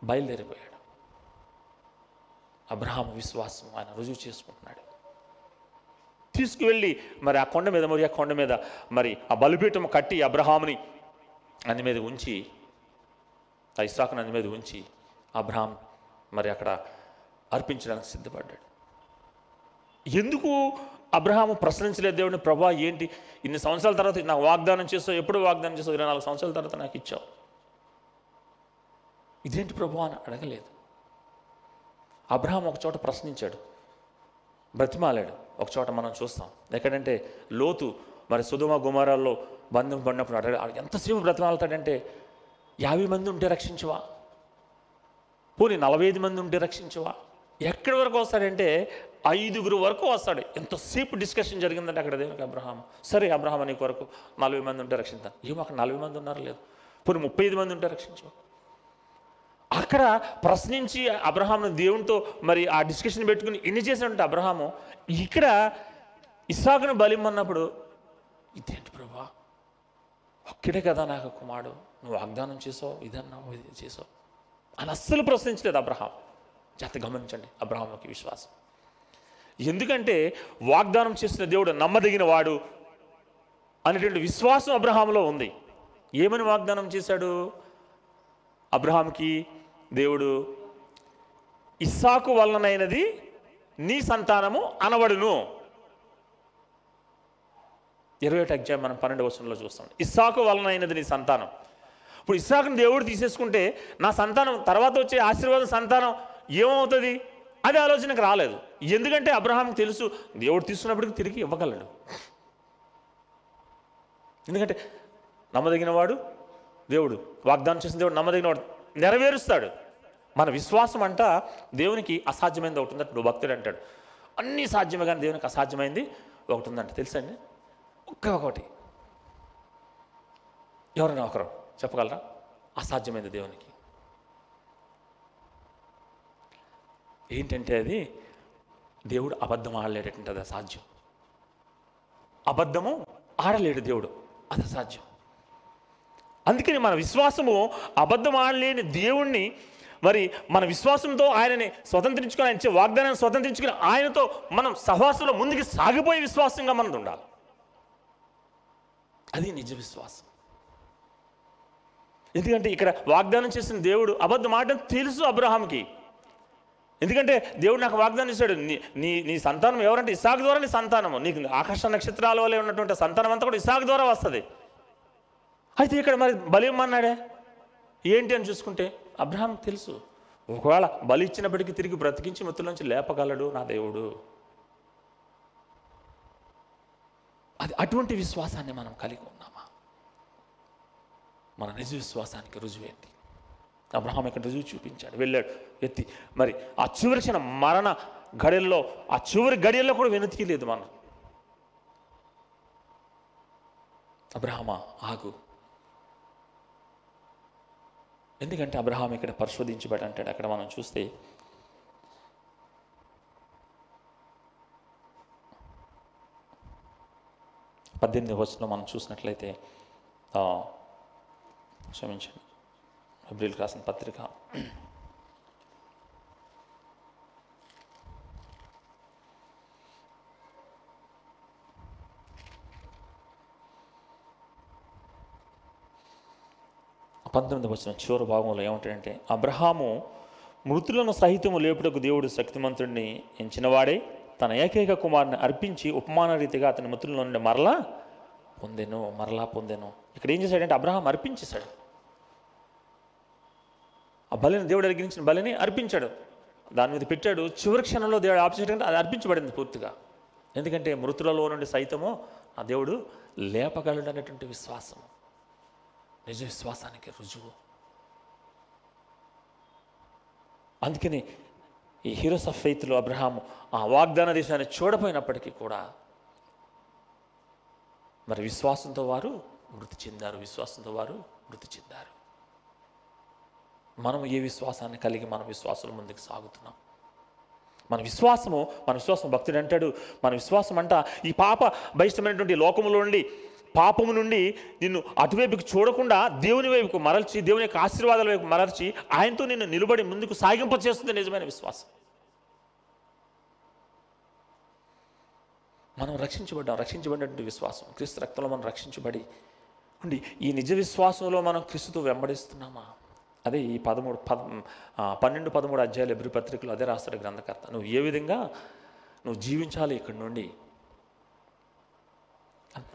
బయలుదేరిపోయాడు. అబ్రహాం విశ్వాసం ఆయన రుజువు చేసుకుంటున్నాడు. తీసుకువెళ్ళి మరి ఆ కొండ మీద మరి ఆ కొండ మీద మరి ఆ బలిపీఠం కట్టి అబ్రహాముని అందు మీద ఉంచి ఆ ఇస్సాకుని అందు మీద ఉంచి అబ్రహాం మరి అక్కడ అర్పించడానికి సిద్ధపడ్డాడు. ఎందుకు అబ్రహాము ప్రశ్నించలేదు దేవుడిని ప్రభా ఏంటి? ఇన్ని సంవత్సరాల తర్వాత నాకు వాగ్దానం చేస్తావు ఎప్పుడు వాగ్దానం చేస్తావు ఇరవై నాలుగు సంవత్సరాల తర్వాత నాకు ఇచ్చావు. ఇదేంటి ప్రభు అని అడగలేదు. అబ్రహాం ఒక చోట ప్రశ్నించాడు బ్రతిమాలాడు. ఒక చోట మనం చూస్తాం ఎక్కడంటే లోతు మరి సుధుమ గుమారాల్లో బంధం పడినప్పుడు అడగ ఎంతసేపు బ్రతిమాలతాడంటే యాభై మంది ఉంటే రక్షించవా? పోనీ నలభై ఐదు మంది ఉంటే రక్షించవా? ఎక్కడి వరకు వస్తాడంటే ఐదుగురు వరకు వస్తాడు. ఎంతసేపు డిస్కషన్ జరిగిందంటే అక్కడ దేవునికి అబ్రహాం సరే అబ్రహాం నీకు వరకు నలభై మంది ఉంటే రక్షించాను ఏమో అక్కడ నలభై మంది ఉన్నారు లేదు. పోనీ ముప్పై ఐదు మంది ఉంటే రక్షించు. అక్కడ ప్రశ్నించి అబ్రహాంను దేవునితో మరి ఆ డిస్కషన్ పెట్టుకుని ఎన్ని చేసినట్టు అబ్రహాము ఇక్కడ ఇస్సాకును బలిమ్మన్నప్పుడు ఇదేంటి ప్రభా? ఒక్కడే కదా నాకు కుమారుడు. నువ్వు వాగ్దానం చేసావు ఇదన్నావు ఇది చేసావు. అని అస్సలు ప్రశ్నించలేదు అబ్రహాం జాతి గమనించండి అబ్రహాం యొక్క విశ్వాసం. ఎందుకంటే వాగ్దానం చేసిన దేవుడు నమ్మదగిన వాడు అనేటువంటి విశ్వాసం అబ్రహాంలో ఉంది. ఏమని వాగ్దానం చేశాడు? అబ్రహాంకి దేవుడు ఇస్సాకు వలనైనది నీ సంతానము అనబడును. ఇరవై ఒకటి అధ్యాయం మనం పన్నెండు వచనంలో చూస్తాం. ఇస్సాకు వలనైనది నీ సంతానం. ఇప్పుడు ఇస్సాకుని దేవుడు తీసేసుకుంటే నా సంతానం తర్వాత వచ్చే ఆశీర్వాదం సంతానం ఏమవుతుంది? అది ఆలోచనకు రాలేదు. ఎందుకంటే అబ్రహాంకి తెలుసు దేవుడు తీసుకున్నప్పటికి తిరిగి ఇవ్వగలడు. ఎందుకంటే నమ్మదగిన వాడు దేవుడు వాగ్దానం చేసిన దేవుడు నమ్మదగిన వాడు నెరవేరుస్తాడు. మన విశ్వాసం అంట దేవునికి అసాధ్యమైనది ఒకటి ఉందంటే నువ్వు భక్తుడు అంటాడు. అన్నీ సాధ్యమే కానీ దేవునికి అసాధ్యమైంది ఒకటి ఉందంట తెలుసండి ఒక్క ఒకటి. ఎవరైనా ఒకరు చెప్పగలరా? అసాధ్యమైంది దేవునికి. ఏంటంటే అది దేవుడు అబద్ధం ఆడలేటటువంటి అది అసాధ్యం. అబద్ధము ఆడలేడు దేవుడు అది అసాధ్యం. అందుకని మన విశ్వాసము అబద్ధం ఆడలేని దేవుణ్ణి మరి మన విశ్వాసంతో ఆయనని స్వతంత్రించుకొని ఆయన వాగ్దానాన్ని స్వతంత్రించుకుని ఆయనతో మనం సహవాసంలో ముందుకు సాగిపోయే విశ్వాసంగా మనది ఉండాలి. అది నిజ విశ్వాసం. ఎందుకంటే ఇక్కడ వాగ్దానం చేసిన దేవుడు అబద్ధం ఆడడం తెలుసు అబ్రహాంకి ఎందుకంటే దేవుడు నాకు వాగ్దానం ఇచ్చాడు నీ నీ నీ సంతానం ఎవరంటే ఇసాకు ద్వారా నీ సంతానము. నీకు ఆకాశ నక్షత్రాల వల్ల ఉన్నటువంటి సంతానం అంతా కూడా ఇసాకు ద్వారా వస్తుంది. అయితే ఇక్కడ మరి బలి ఇమ్మన్నాడే? ఏంటి అని చూసుకుంటే అబ్రహాం తెలుసు. ఒకవేళ బలి ఇచ్చినప్పటికీ తిరిగి బ్రతికించి మృతుల్లోంచి లేపగలడు నా దేవుడు. అది అటువంటి విశ్వాసాన్ని మనం కలిగి ఉన్నామా? మన నిజ విశ్వాసానికి రుజువేంటి? అబ్రహాం ఇక్కడ రుజువు చూపించాడు. వెళ్ళాడు. ఎత్తి. మరి ఆ చివరి క్షణం మరణ గడియల్లో ఆ చివరి గడియల్లో కూడా వెనుతీయలేదు మనం. అబ్రహమా ఆగు. ఎందుకంటే అబ్రహాం ఇక్కడ పరిశోధించబడి అంటాడు. అక్కడ మనం చూస్తే పద్దెనిమిది వచ్చిన మనం చూసినట్లయితే క్షమించండి. ఫిబ్రిల్కి రాసిన పత్రిక. పంతొమ్మిది వచ్చిన చివరి భాగంలో ఏమంటాడంటే అబ్రహాము మృతులను సహితము లేపుటకు దేవుడు శక్తిమంతుడిని ఎంచినవాడే తన ఏకైక కుమారుని అర్పించి ఉపమాన రీతిగా అతని మృతుల నుండి మరలా పొందెను మరలా పొందెను. ఇక్కడ ఏం చేశాడంటే అబ్రహాం అర్పించేశాడు. ఆ బలిని దేవుడు అరిగించిన బలిని అర్పించాడు. దాని మీద పెట్టాడు. చివరి క్షణంలో దేవుడు ఆపించడం అది అర్పించబడింది పూర్తిగా. ఎందుకంటే మృతులలో నుండి సైతము ఆ దేవుడు లేపగలడు అనేటువంటి విశ్వాసం. నిజ విశ్వాసానికి రుజువు. అందుకని ఈ హీరోస్ ఆఫ్ ఫెయిత్లో అబ్రహాం ఆ వాగ్దాన దేశాన్ని చూడపోయినప్పటికీ కూడా మరి విశ్వాసంతో వారు మృతి చెందారు. విశ్వాసంతో వారు మృతి చెందారు. మనం ఏ విశ్వాసాన్ని కలిగి మన విశ్వాసం ముందుకు సాగుతున్నాం? మన విశ్వాసము మన విశ్వాసం భక్తుడు అంటాడు మన విశ్వాసం అంట ఈ పాప బహిష్టమైనటువంటి లోకములో నుండి పాపము నుండి నిన్ను అటువైపుకి చూడకుండా దేవుని వైపుకు మరల్చి దేవుని యొక్క ఆశీర్వాదాల వైపు మరల్చి ఆయనతో నిన్ను నిలబడి ముందుకు సాగింప చేస్తుంది నిజమైన విశ్వాసం. మనం రక్షించబడ్డాం రక్షించబడినటువంటి విశ్వాసం. క్రీస్తు రక్తంలో మనం రక్షించబడి ఉండి ఈ నిజ విశ్వాసంలో మనం క్రీస్తుతో వెంబడిస్తున్నామా? అదే ఈ పదమూడు పద పన్నెండు పదమూడు అధ్యాయులు ఎబ్రి పత్రికలు అదే రాస్తాడు గ్రంథకర్త. నువ్వు ఏ విధంగా నువ్వు జీవించాలి ఇక్కడి నుండి?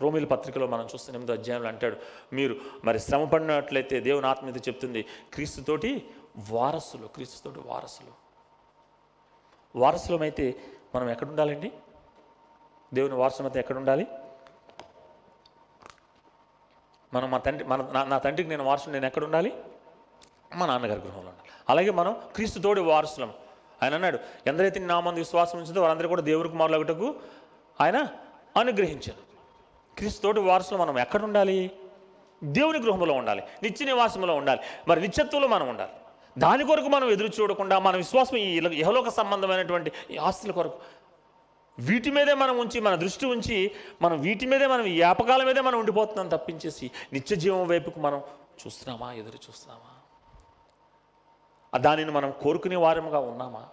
రోమిల పత్రికలో మనం చూస్తే ఎనిమిది అధ్యాయంలో అంటాడు మీరు మరి శ్రమ పడినట్లయితే దేవుని ఆత్మీయత చెప్తుంది క్రీస్తుతోటి వారసులు క్రీస్తుతోటి వారసులు. వారసులమైతే మనం ఎక్కడ ఉండాలండి? దేవుని అయితే ఎక్కడ ఉండాలి? మనం మా తండ్రి మన నా- నా తండ్రికి నేను వారసులు నేను ఎక్కడ ఉండాలి? మా నాన్నగారి గృహంలో ఉండాలి అలాగే మనం క్రీస్తు తోడి వారసులం. ఆయన అన్నాడు ఎందరైతే నామంది విశ్వాసం ఉంచిందో వారందరూ కూడా దేవుడి కుమారులగుటకు ఆయన అనుగ్రహించారు. క్రీస్తు తోటి వారసులు మనం ఎక్కడ ఉండాలి? దేవుని గృహంలో ఉండాలి నిత్య నివాసంలో ఉండాలి మరి నిత్యత్వంలో మనం ఉండాలి. దాని కొరకు మనం ఎదురు చూడకుండా మన విశ్వాసం ఈ యహలోక సంబంధమైనటువంటి ఆస్తుల కొరకు వీటి మీదే మనం ఉంచి మన దృష్టి ఉంచి మనం వీటి మీదే మనం ఈ మీదే మనం ఉండిపోతున్నాం తప్పించేసి నిత్య జీవం వైపుకు మనం చూస్తున్నామా? ఎదురు చూస్తున్నామా? దానిని మనం కోరుకునే వారముగా ఉన్నామా?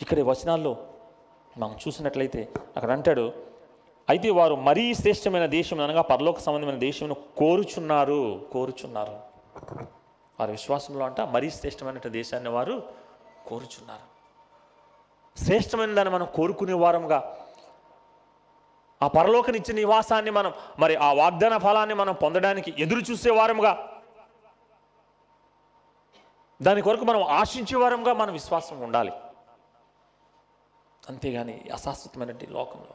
ఇక్కడ వచనాల్లో మనం చూసినట్లయితే అక్కడ అంటాడు అయితే వారు మరీ శ్రేష్టమైన దేశం అనగా పరలోక సంబంధమైన దేశమును కోరుచున్నారు కోరుచున్నారు. వారి విశ్వాసంలో అంట మరీ శ్రేష్టమైన దేశాన్ని వారు కోరుచున్నారు. శ్రేష్టమైన దాన్ని మనం కోరుకునే వారముగా ఆ పరలోకనిచ్చే నివాసాన్ని మనం మరి ఆ వాగ్దాన ఫలాన్ని మనం పొందడానికి ఎదురు చూసే వారముగా దాని కొరకు మనం ఆశించే వారంగా మన విశ్వాసం ఉండాలి. అంతేగాని అశాశ్వతమైనటువంటి లోకంలో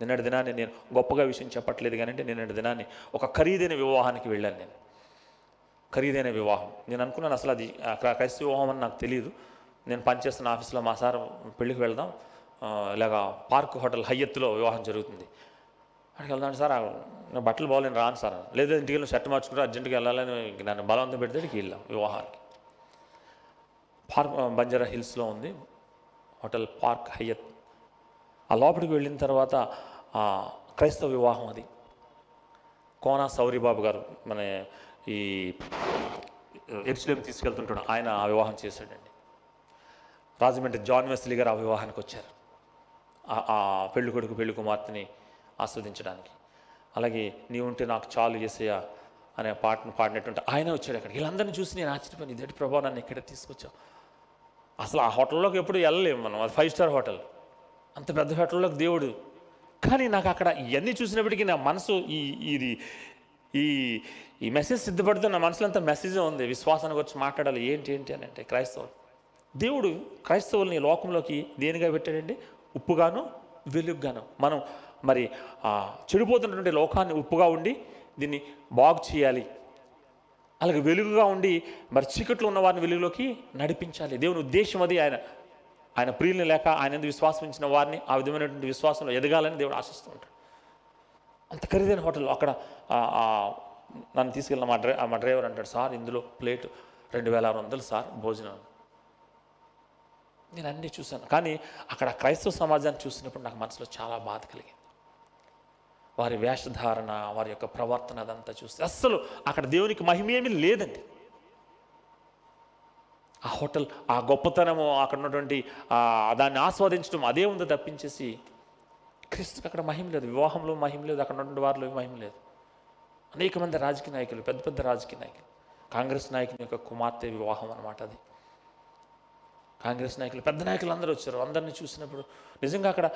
నిన్నటి దినాన్ని నేను గొప్పగా విషయం చెప్పట్లేదు కానీ నిన్నటి దినాన్ని ఒక ఖరీదైన వివాహానికి వెళ్ళాను నేను. ఖరీదైన వివాహం. నేను అనుకున్నాను అసలు అది ఆ, క్రైస్తవ వివాహం అని నాకు తెలియదు నేను పనిచేస్తున్న ఆఫీస్లో మా సార్ పెళ్ళికి వెళ్దాం. ఇలాగా పార్క్ హోటల్ హయ్యత్తులో వివాహం జరుగుతుంది. అక్కడికి వెళ్దాం సార్. నా బట్టలు బాగోలేను రాను సార్. లేదా ఇంటికి వెళ్ళి షర్ట్ మార్చుకుంటే అర్జెంటుగా వెళ్ళాలని నన్ను బలవంతం పెడితే ఇక్కడికి వెళ్ళాం వివాహానికి. పార్క్ బంజారా హిల్స్లో ఉంది. Hotel park Hyatt. ఆ లోపలికి వెళ్ళిన తర్వాత క్రైస్తవ వివాహం అది. కోనా సౌరిబాబు గారు మన ఈ ఎరుసలేం తీసుకెళ్తుంటాడు. ఆయన ఆ వివాహం చేశాడండి. రాజమండ్రి జాన్ వెస్లీ గారు ఆ వివాహానికి వచ్చారు. ఆ- పెళ్ళికొడుకు కొడుకు పెళ్ళి కుమార్తెని ఆస్వాదించడానికి. అలాగే నీ ఉంటే నాకు చాలు చేసేయా అనే పాటను పాడినటువంటి ఆయన వచ్చాడు అక్కడ వీళ్ళందరినీ చూసి నేను ఆశ్చర్యపోయింది ఇదేంటి ప్రభావ నన్ను ఇక్కడ తీసుకొచ్చావు? అసలు ఆ హోటల్లోకి ఎప్పుడు వెళ్ళలేము మనం. అది ఫైవ్ స్టార్ హోటల్. అంత పెద్ద హోటల్లోకి దేవుడు. కానీ నాకు అక్కడ ఇవన్నీ చూసినప్పటికీ నా మనసు ఈ ఇది ఈ ఈ మెసేజ్ సిద్ధపడుతున్న నా మనసులో అంత మెసేజ్ ఉంది. విశ్వాసానికి వచ్చి మాట్లాడాలి. ఏంటి ఏంటి? అని అంటే క్రైస్తవులు. దేవుడు క్రైస్తవుల్ని లోకంలోకి దేనిగా పెట్టాడండి? ఉప్పుగాను వెలుగుగాను. మనం మరి చెడిపోతున్నటువంటి లోకాన్ని ఉప్పుగా ఉండి దీన్ని బాగు చేయాలి. అలాగే వెలుగుగా ఉండి మరి చీకట్లో ఉన్న వారిని వెలుగులోకి నడిపించాలి. దేవుని ఉద్దేశం అది. ఆయన ఆయన ప్రియుల్ని లేక ఆయన ఎందుకు విశ్వాసం ఇచ్చిన వారిని ఆ విధమైనటువంటి విశ్వాసంలో ఎదగాలని దేవుడు ఆశిస్తూ ఉంటాడు. అంత ఖరీదైన హోటల్ అక్కడ నన్ను తీసుకెళ్ళిన మా డ్రై మా డ్రైవర్ అంటాడు సార్ ఇందులో ప్లేట్ రెండు వేల ఆరు వందలు సార్ భోజనం. నేను అన్నీ చూశాను. కానీ అక్కడ క్రైస్తవ సమాజాన్ని చూసినప్పుడు నాకు మనసులో చాలా బాధ కలిగింది. వారి వేషధారణ వారి యొక్క ప్రవర్తన అదంతా చూస్తే అస్సలు అక్కడ దేవునికి మహిమేమీ లేదండి. ఆ హోటల్ ఆ గొప్పతనము అక్కడ ఉన్నటువంటి దాన్ని ఆస్వాదించడం అదే ఉందో తప్పించేసి క్రీస్తుకి అక్కడ మహిమ లేదు. వివాహంలో మహిమ లేదు అక్కడ ఉన్నటువంటి వారిలో మహిమ లేదు. అనేక మంది రాజకీయ నాయకులు పెద్ద పెద్ద రాజకీయ నాయకులు కాంగ్రెస్ నాయకుని యొక్క కుమార్తె వివాహం అనమాట అది. కాంగ్రెస్ నాయకులు పెద్ద నాయకులు అందరూ వచ్చారు. అందరినీ చూసినప్పుడు నిజంగా అక్కడ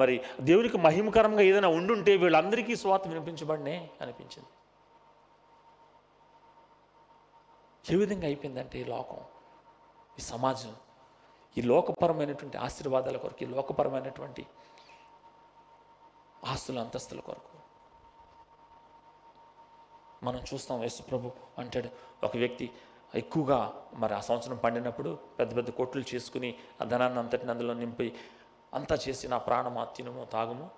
మరి దేవునికి మహిమకరంగా ఏదైనా ఉండుంటే వీళ్ళందరికీ స్వార్థ వినిపించబడినే అనిపించింది. ఏ విధంగా అయిపోయిందంటే ఈ లోకం ఈ సమాజం ఈ లోకపరమైనటువంటి ఆశీర్వాదాల కొరకు ఈ లోకపరమైనటువంటి ఆస్తుల అంతస్తుల కొరకు. మనం చూస్తాం యేసు ప్రభు అంటాడు ఒక వ్యక్తి ఎక్కువగా మరి ఆ సంవత్సరం పండినప్పుడు పెద్ద పెద్ద కొట్లు చేసుకుని ఆ ధనాన్ని అంతటిని అందులో నింపి అంతా చేసి నా ప్రాణమా తినుము తాగుము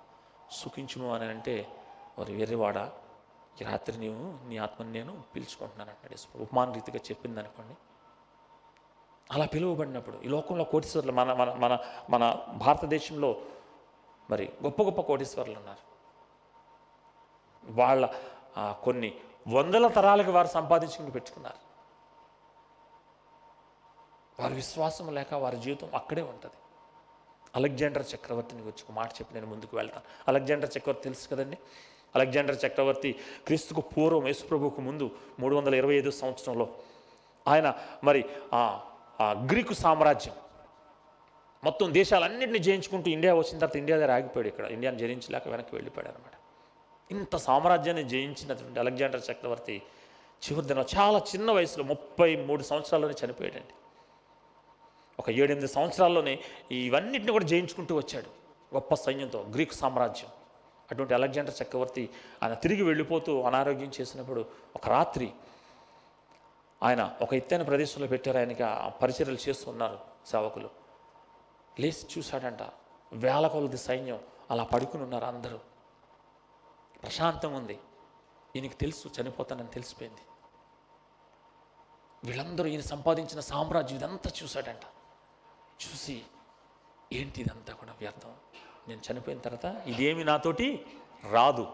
సుఖించుము అని అంటే వారి వెర్రివాడ ఈ రాత్రి నీవు నీ ఆత్మని నేను పిలుచుకుంటున్నాను అంటాడు యేసు ఉపమాన రీతిగా చెప్పింది అనుకోండి. అలా పిలువబడినప్పుడు ఈ లోకంలో కోటీశ్వరులు మన మన మన మన భారతదేశంలో మరి గొప్ప గొప్ప కోటీశ్వరులు ఉన్నారు. వాళ్ళ కొన్ని వందల తరాలకు వారు సంపాదించుకుని పెట్టుకున్నారు. వారి విశ్వాసం లేక వారి జీవితం అక్కడే ఉంటుంది. అలెగ్జాండర్ చక్రవర్తిని గురించి ఒక మాట చెప్పి నేను ముందుకు వెళ్తాను. అలెగ్జాండర్ చక్రవర్తి తెలుసు కదండి? అలెగ్జాండర్ చక్రవర్తి క్రీస్తుకు పూర్వం యేసుప్రభుకు ముందు మూడు వందల ఇరవై ఐదు సంవత్సరంలో ఆయన మరి ఆ ఆ గ్రీకు సామ్రాజ్యం మొత్తం దేశాలన్నింటినీ జయించుకుంటూ ఇండియా వచ్చిన తర్వాత ఇండియా దగ్గర ఆగిపోయాడు ఇక్కడ. ఇండియాని జయించలేక వెనక్కి వెళ్ళిపోయాడు అనమాట ఇంత సామ్రాజ్యాన్ని జయించినటువంటి అలెగ్జాండర్ చక్రవర్తి చివరి దిన చాలా చిన్న వయసులో ముప్పై మూడు సంవత్సరాల్లోనే చనిపోయాడండి. ఒక ఏడెనిమిది సంవత్సరాల్లోనే ఇవన్నిటిని కూడా జయించుకుంటూ వచ్చాడు. గొప్ప సైన్యంతో గ్రీక్ సామ్రాజ్యం. అటువంటి అలెగ్జాండర్ చక్రవర్తి ఆయన తిరిగి వెళ్ళిపోతూ అనారోగ్యం చేసినప్పుడు ఒక రాత్రి ఆయన ఒక ఎత్తైన ప్రదేశంలో పెట్టారు. ఆయనకి ఆ పరిచర్యలు చేస్తూ ఉన్నారు సేవకులు. లేచి చూశాడంట వేల కొలది సైన్యం అలా పడుకుని ఉన్నారు అందరూ. ప్రశాంతం ఉంది. ఈయనకి తెలుసు చనిపోతానని తెలిసిపోయింది. వీళ్ళందరూ ఈయన సంపాదించిన సామ్రాజ్యం ఇదంతా చూశాడంట. చూసి ఏంటి ఇదంతా కూడా వ్యర్థం? నేను చనిపోయిన తర్వాత ఇదేమి నాతోటి రాదు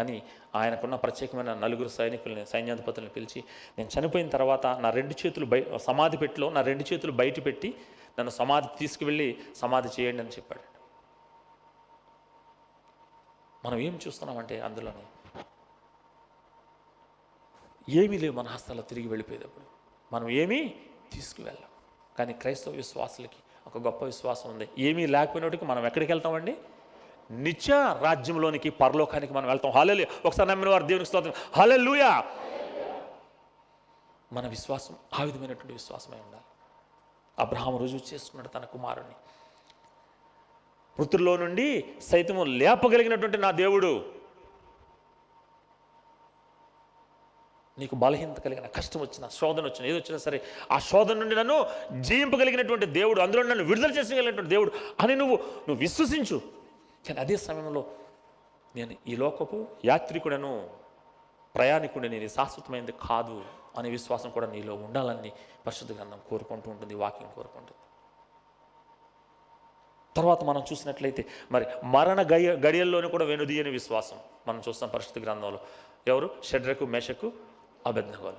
అని ఆయనకున్న ప్రత్యేకమైన నలుగురు సైనికుల్ని సైన్యాధిపతులను పిలిచి నేను చనిపోయిన తర్వాత నా రెండు చేతులు బయ సమాధి పెట్టిలో నా రెండు చేతులు బయట పెట్టి నన్ను సమాధి తీసుకువెళ్ళి సమాధి చేయండి అని చెప్పాడు. మనం ఏం చూస్తున్నామంటే అందులోనే ఏమీ లేవు మన హస్తాల్లో తిరిగి వెళ్ళిపోయేటప్పుడు మనం ఏమీ తీసుకువెళ్ళాం. కానీ క్రైస్తవ విశ్వాసులకి ఒక గొప్ప విశ్వాసం ఉంది. ఏమీ లేకపోయినప్పటికీ మనం ఎక్కడికి వెళ్తామండి? నిత్య రాజ్యంలోనికి పరలోకానికి మనం వెళ్తాం. హాలెలు ఒకసారి నమ్మిన వారు దేవునికి స్తోత్రం. హాలెలుయా మన విశ్వాసం ఆ విధమైనటువంటి విశ్వాసమై ఉండాలి. అబ్రహాం రుజువు చేసుకున్నాడు తన కుమారుణ్ణి. మృతుల్లో నుండి సైతము లేపగలిగినటువంటి నా దేవుడు నీకు బలహీనత కలిగిన కష్టం వచ్చిన శోధన వచ్చిన ఏది వచ్చినా సరే ఆ శోధన నుండి నన్ను జయింపగలిగినటువంటి దేవుడు అందులో నన్ను విడుదల చేసగలిగినటువంటి దేవుడు అని నువ్వు నువ్వు విశ్వసించు. కానీ అదే సమయంలో నేను ఈ లోకపు యాత్రికుడను ప్రయాణికుడు నేను శాశ్వతమైనది కాదు అనే విశ్వాసం కూడా నీలో ఉండాలని పరిశుద్ధ గ్రంథం కోరుకుంటూ ఉంటుంది వాక్యం కోరుకుంటుంది. తర్వాత మనం చూసినట్లయితే మరి మరణ గయ గడియల్లోనే కూడా వెనుదీయని విశ్వాసం మనం చూస్తాం పరిశుద్ధ గ్రంథంలో. ఎవరు? షడ్రకు మేషకు అబెద్నగోలు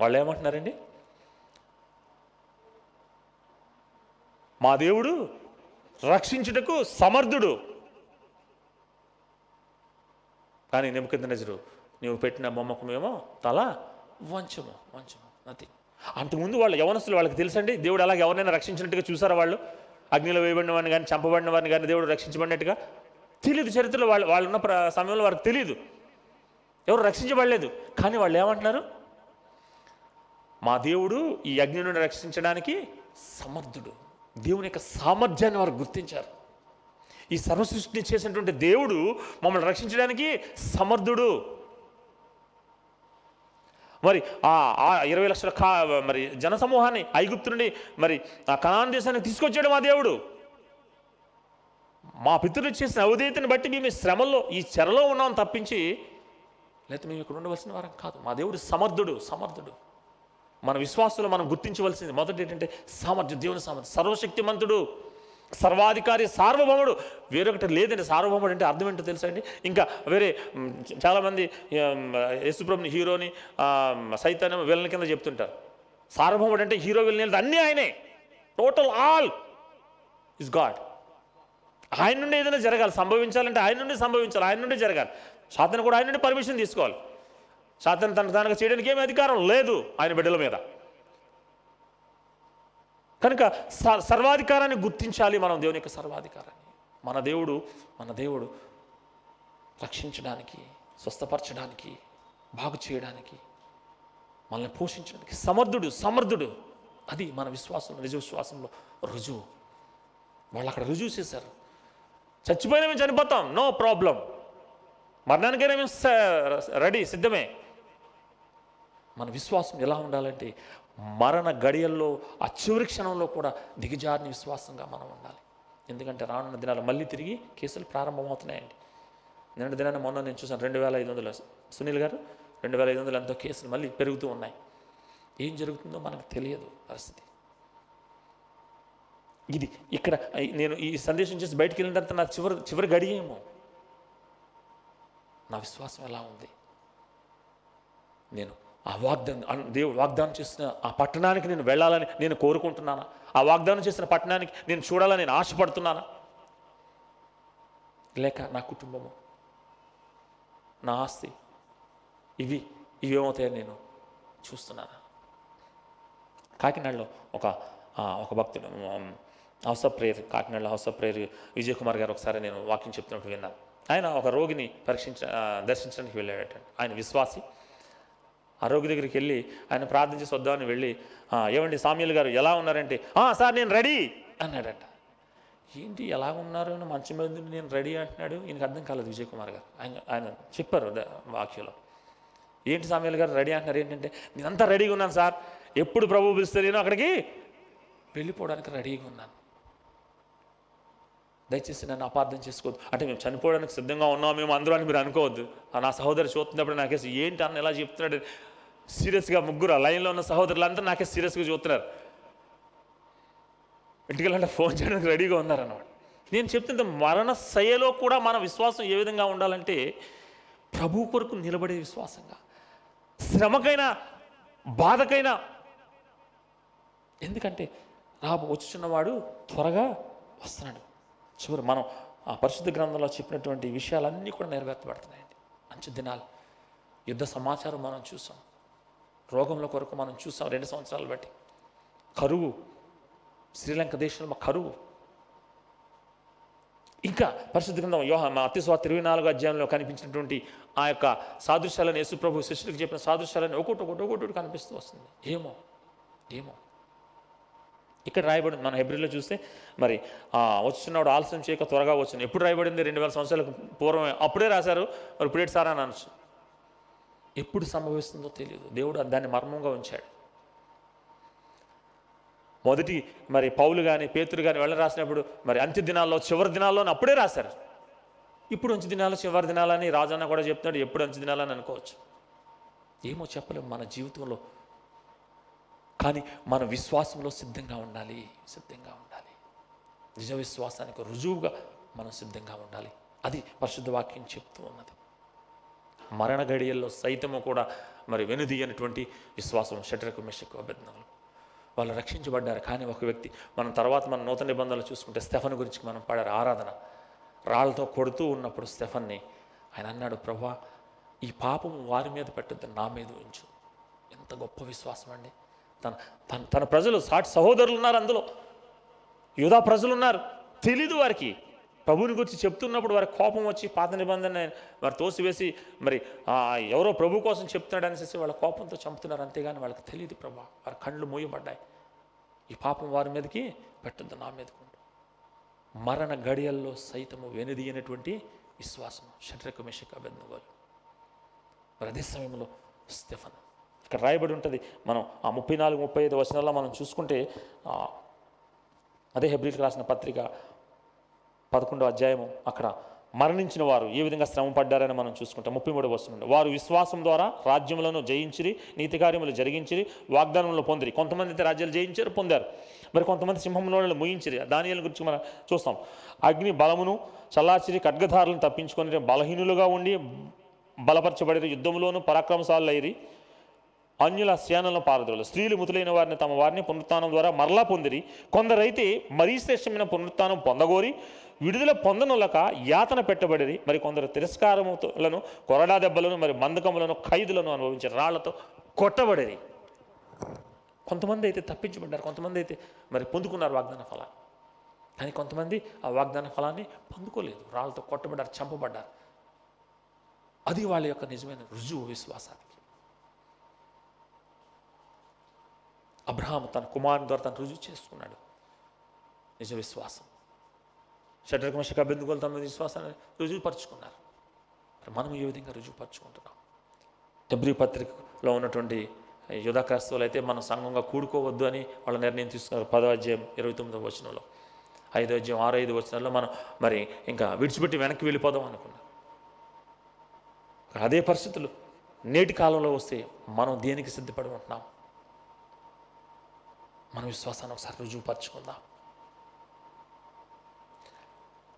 వాళ్ళు ఏమంటున్నారండి మా దేవుడు రక్షించుటకు సమర్థుడు. కానీ నెమ్మకింద నజరు నువ్వు పెట్టిన బొమ్మకమేమో తల వంచము వంచము అది అంతకుముందు వాళ్ళు యవనస్తులు వాళ్ళకి తెలుసండి? దేవుడు అలాగే ఎవరినైనా రక్షించినట్టుగా చూసారా వాళ్ళు? అగ్నిలో వేయబడిన వారిని కానీ చంపబడిన వారిని కానీ దేవుడు రక్షించబడినట్టుగా? తెలియదు చరిత్రలో వాళ్ళు వాళ్ళు ఉన్న ప్ర- సమయంలో వారికి తెలియదు ఎవరు రక్షించబడలేదు. కానీ వాళ్ళు ఏమంటున్నారు? మా దేవుడు ఈ అగ్ని నుండి రక్షించడానికి సమర్థుడు. దేవుని యొక్క సామర్థ్యాన్ని వారు గుర్తించారు. ఈ సర్వ సృష్టిని చేసినటువంటి దేవుడు మమ్మల్ని రక్షించడానికి సమర్థుడు. మరి ఆ ఇరవై లక్షల కా మరి జనసమూహాన్ని ఐగుప్తు నుండి మరి ఆ కనాన్ దేశానికి తీసుకొచ్చాడు మా దేవుడు. మా పితరులు చేసిన అవధేయతని బట్టి మేము శ్రమల్లో ఈ చెరలో ఉన్నాం తప్పించి లేకపోతే మేము ఇక్కడ ఉండవలసిన వారం కాదు. మా దేవుడు సమర్థుడు సమర్థుడు. మన విశ్వాసంలో మనం గుర్తించవలసింది మొదటి ఏంటంటే సామర్థ్యం దేవుని సామర్థ్యం. సర్వశక్తిమంతుడు సర్వాధికారి సార్వభౌముడు. వేరొకటి లేదండి. సార్వభౌముడు అంటే అర్థం ఏంటో తెలుసా అండి? ఇంకా వేరే చాలామంది ఉమ్, యేసుప్రభుని హీరోని సైతాన్ని విలన్ కింద చెప్తుంటారు. సార్వభౌముడు అంటే హీరో విలన్ అన్నీ ఆయనే. Total all is God. ఆయన నుండి ఏదైనా జరగాలి. సంభవించాలంటే ఆయన నుండి సంభవించాలి. ఆయన నుండి జరగాలి. సాతను కూడా ఆయన నుండి పర్మిషన్ తీసుకోవాలి. సాతను తన తనకు చేయడానికి ఏమి అధికారం లేదు ఆయన బిడ్డల మీద. కనుక స- సర్వాధికారాన్ని గుర్తించాలి మనం దేవుని యొక్క సర్వాధికారాన్ని. మన దేవుడు మన దేవుడు రక్షించడానికి స్వస్థపరచడానికి బాగు చేయడానికి మనల్ని పోషించడానికి సమర్థుడు సమర్థుడు. అది మన విశ్వాసం నిజ విశ్వాసంలో రుజువు. వాళ్ళు అక్కడ రుజువు చేశారు. చచ్చిపోయినా మేము చనిపోతాం. No problem. మరణానికైనా మేము స- రెడీ సిద్ధమే. మన విశ్వాసం ఎలా ఉండాలంటే మరణ గడియల్లో ఆ చివరి క్షణంలో కూడా దిగజారిన విశ్వాసంగా మనం ఉండాలి. ఎందుకంటే రానున్న దినాలు మళ్ళీ తిరిగి కేసులు ప్రారంభమవుతున్నాయండి. నిన్న దినాన్ని మొన్న నేను చూసాను రెండు వేల ఐదు వందలు సునీల్ గారు రెండు వేల ఐదు వందలు ఎంతో కేసులు మళ్ళీ పెరుగుతూ ఉన్నాయి. ఏం జరుగుతుందో మనకు తెలియదు పరిస్థితి. ఇది ఇక్కడ నేను ఈ సందేశం చేసి బయటికి వెళ్ళిన తర్వాత నా చివరి చివరి గడియేమో. నా విశ్వాసం ఎలా ఉంది? నేను ఆ వాగ్దానం దేవుడు వాగ్దానం చేసిన ఆ పట్టణానికి నేను వెళ్ళాలని నేను కోరుకుంటున్నానా? ఆ వాగ్దానం చేసిన పట్టణానికి నేను చూడాలని నేను ఆశపడుతున్నానా? లేక నా కుటుంబము నా ఆస్తి ఇవి ఇవి నేను చూస్తున్నానా? కాకినాడలో ఒక ఒక భక్తుడు హౌస్ ఆఫ్ ప్రేయర్ కాకినాడలో house of prayer Vijay Kumar garu ఒకసారి నేను వాక్యం చెప్తున్నట్టు విన్నాను. ఆయన ఒక రోగిని పరీక్షించ దర్శించడానికి వెళ్ళాడట. ఆయన విశ్వాసి. ఆ రోగి దగ్గరికి వెళ్ళి ఆయన ప్రార్థించి వద్దామని వెళ్ళి ఏమండి సామ్యులు గారు ఎలా ఉన్నారంటే సార్ నేను రెడీ అన్నాడట. ఏంటి ఎలా ఉన్నారు? అని మంచం మీద నేను రెడీ అంటున్నాడు. ఈయనకు అర్థం కాలేదు విజయ్ కుమార్ గారు. ఆయన ఆయన చెప్పారు ద- వాక్యంలో. ఏంటి సామ్యులు గారు రెడీ అంటున్నారు? ఏంటంటే నేనంతా రెడీగా ఉన్నాను సార్. ఎప్పుడు ప్రభు పిలిస్తే నేను అక్కడికి వెళ్ళిపోవడానికి రెడీగా ఉన్నాను. దయచేసి నన్ను అపార్థం చేసుకోవద్దు. అంటే మేము చనిపోవడానికి సిద్ధంగా ఉన్నాం మేము అందరూ అని మీరు అనుకోవద్దు. నా సహోదరు చూస్తున్నప్పుడు నాకేసి ఏంటి అన్న ఎలా చెప్తున్నాడు? సీరియస్గా ముగ్గురు ఆ లైన్లో ఉన్న సహోదరులంతా నాకే సీరియస్గా చూస్తున్నారు. ఇంటికెళ్ళంటే ఫోన్ చేయడానికి రెడీగా ఉన్నారన్నమాట. నేను చెప్తుంటే మరణ శయలో కూడా మన విశ్వాసం ఏ విధంగా ఉండాలంటే ప్రభు కొరకు నిలబడే విశ్వాసంగా. శ్రమకైనా బాధకైనా. ఎందుకంటే రాబో వచ్చుచున్నవాడు త్వరగా వస్తున్నాడు. చివరి మనం ఆ పరిశుద్ధ గ్రంథంలో చెప్పినటువంటి విషయాలన్నీ కూడా నెరవేర్చబడుతున్నాయండి మంచి దినాలు. యుద్ధ సమాచారం మనం చూసాం. రోగంలో కొరకు మనం చూసాం రెండు సంవత్సరాలు బట్టి. కరువు. శ్రీలంక దేశంలో కరువు. ఇంకా పరిశుద్ధ గ్రంథం యోహ మా అతిస్వాత ఇరవై నాలుగు అధ్యాయంలో కనిపించినటువంటి ఆ యొక్క సాదృశ్యాలను యేసుప్రభు శిష్యులకు చెప్పిన సాదృశ్యాలను ఒకటి ఒకటి ఒకటి ఒకటి కనిపిస్తూ వస్తుంది. ఏమో? ఏమో? ఇక్కడ రాయబడి మన హెబ్రిలో చూస్తే మరి ఆ, వచ్చినవాడు ఆలస్యం చేయక త్వరగా వచ్చింది ఎప్పుడు రాయబడింది? రెండు వేల సంవత్సరాలకు పూర్వమే. అప్పుడే రాశారు మరి ఇప్పుడేటి సారా అని అనొచ్చు. ఎప్పుడు సంభవిస్తుందో తెలియదు. దేవుడు దాన్ని మర్మంగా ఉంచాడు. మొదటి మరి పౌలు కానీ పేతురు కానీ వెళ్ళ రాసినప్పుడు మరి అంత్య దినాల్లో చివరి దినాల్లో అప్పుడే రాశారు. ఇప్పుడు అంచు దినాలు చివరి దినాలని రాజన్న కూడా చెప్తున్నాడు ఎప్పుడు అంచు దినాలని అనుకోవచ్చు. ఏమో చెప్పలేము మన జీవితంలో. కానీ మన విశ్వాసంలో సిద్ధంగా ఉండాలి సిద్ధంగా ఉండాలి. నిజ విశ్వాసానికి రుజువుగా మనం సిద్ధంగా ఉండాలి. అది పరిశుద్ధ వాక్యం చెప్తూ ఉన్నది. మరణ గడియల్లో సైతము కూడా మరి వెనుదీయనటువంటి విశ్వాసం షటరకు మెషకు అభిజ్ఞలు వాళ్ళు రక్షించబడ్డారు. కానీ ఒక వ్యక్తి మనం తర్వాత మన నూతన నిబంధనలు చూసుకుంటే స్టెఫన్ గురించి మనం పాడారు ఆరాధన. రాళ్ళతో కొడుతూ ఉన్నప్పుడు స్టెఫన్ని ఆయన అన్నాడు ప్రభా ఈ పాపం వారి మీద పెట్టద్దు నా మీద ఉంచు. ఎంత గొప్ప విశ్వాసం అండి. తన తన తన ప్రజలు సాటి సహోదరులు ఉన్నారు అందులో. యూదా ప్రజలు ఉన్నారు. తెలీదు వారికి. ప్రభుని గురించి చెప్తున్నప్పుడు వారి కోపం వచ్చి పాత నిబంధన వారు తోసివేసి మరి ఎవరో ప్రభు కోసం చెప్తున్నాడు అనేసి వాళ్ళ కోపంతో చంపుతున్నారు. అంతేగాని వాళ్ళకి తెలియదు ప్రభా. వారి కళ్ళు మూయబడ్డాయి. ఈ పాపం వారి మీదకి పెట్టద్దు నా మీదకు మరణ గడియల్లో సైతము వెనుదీయనటువంటి విశ్వాసం శరీరకు మిషక బెందుగోలు మరి అదే సమయంలో స్టెఫన్ ఇక్కడ రాయబడి ఉంటుంది. మనం ఆ ముప్పై నాలుగు ముప్పై ఐదు వచనాల్లో మనం చూసుకుంటే అదే హెబ్రిల్కి రాసిన పత్రిక పదకొండవ అధ్యాయము అక్కడ మరణించిన వారు ఏ విధంగా శ్రమ పడ్డారని మనం చూసుకుంటాం. ముప్పై మూడు వస్తుంది వారు విశ్వాసం ద్వారా రాజ్యములను జయించిరి నీతి కార్యములు జరిగించిరి వాగ్దానములు పొందిరి. కొంతమంది అయితే రాజ్యాలు జయించారు పొందారు. మరి కొంతమంది సింహంలో ముయించిరి. దానియాల గురించి మనం చూస్తాం. అగ్ని బలమును చల్లాచిరి ఖడ్గధారులను తప్పించుకొని బలహీనులుగా ఉండి బలపరచబడి యుద్ధంలోనూ పరాక్రమశాలైరి అన్యుల సేనలను పారదోలు స్త్రీలు ముతులైన వారిని తమ వారిని పునరుత్నం ద్వారా మరలా పొందిరి. కొందరైతే మరీ శ్రేష్టమైన పునరుత్నం పొందగోరి విడుదల పొందనులక యాతన పెట్టబడిరి. మరి కొందరు తిరస్కారములను కొరడా దెబ్బలను మరి మందకములను ఖైదులను అనుభవించారు రాళ్ళతో కొట్టబడిరి. కొంతమంది అయితే తప్పించబడ్డారు కొంతమంది అయితే మరి పొందుకున్నారు వాగ్దాన ఫలాన్ని. కానీ కొంతమంది ఆ వాగ్దాన ఫలాన్ని పొందుకోలేదు. రాళ్ళతో కొట్టబడ్డారు చంపబడ్డారు. అది వాళ్ళ యొక్క నిజమైన రుజువు విశ్వాసానికి. అబ్రహాం తన కుమారుని ద్వారా తను రుజువు చేసుకున్నాడు. నిజ విశ్వాసం. షడ్రకమశక అభ్యర్థులు తమ విశ్వాసాన్ని రుజువుపరుచుకున్నారు. మరి మనం ఏ విధంగా రుజువుపరుచుకుంటున్నాం? డబ్ల్యూ పత్రికలో ఉన్నటువంటి యుధాక్రైస్తవులు అయితే మనం సంఘంగా కూడుకోవద్దు అని వాళ్ళ నిర్ణయం తీసుకున్నారు పదో అధ్యాయం ఇరవై తొమ్మిదవ వచనంలో. ఐదో అధ్యాయం ఆరో ఐదు వచనాల్లో మనం మరి ఇంకా విడిచిపెట్టి వెనక్కి వెళ్ళిపోదాం అనుకున్నాం అదే పరిస్థితులు నేటి కాలంలో వస్తే మనం దేనికి సిద్ధపడి ఉంటున్నాం? మన విశ్వాసాన్ని ఒకసారి రుజువుపరచుకుందాం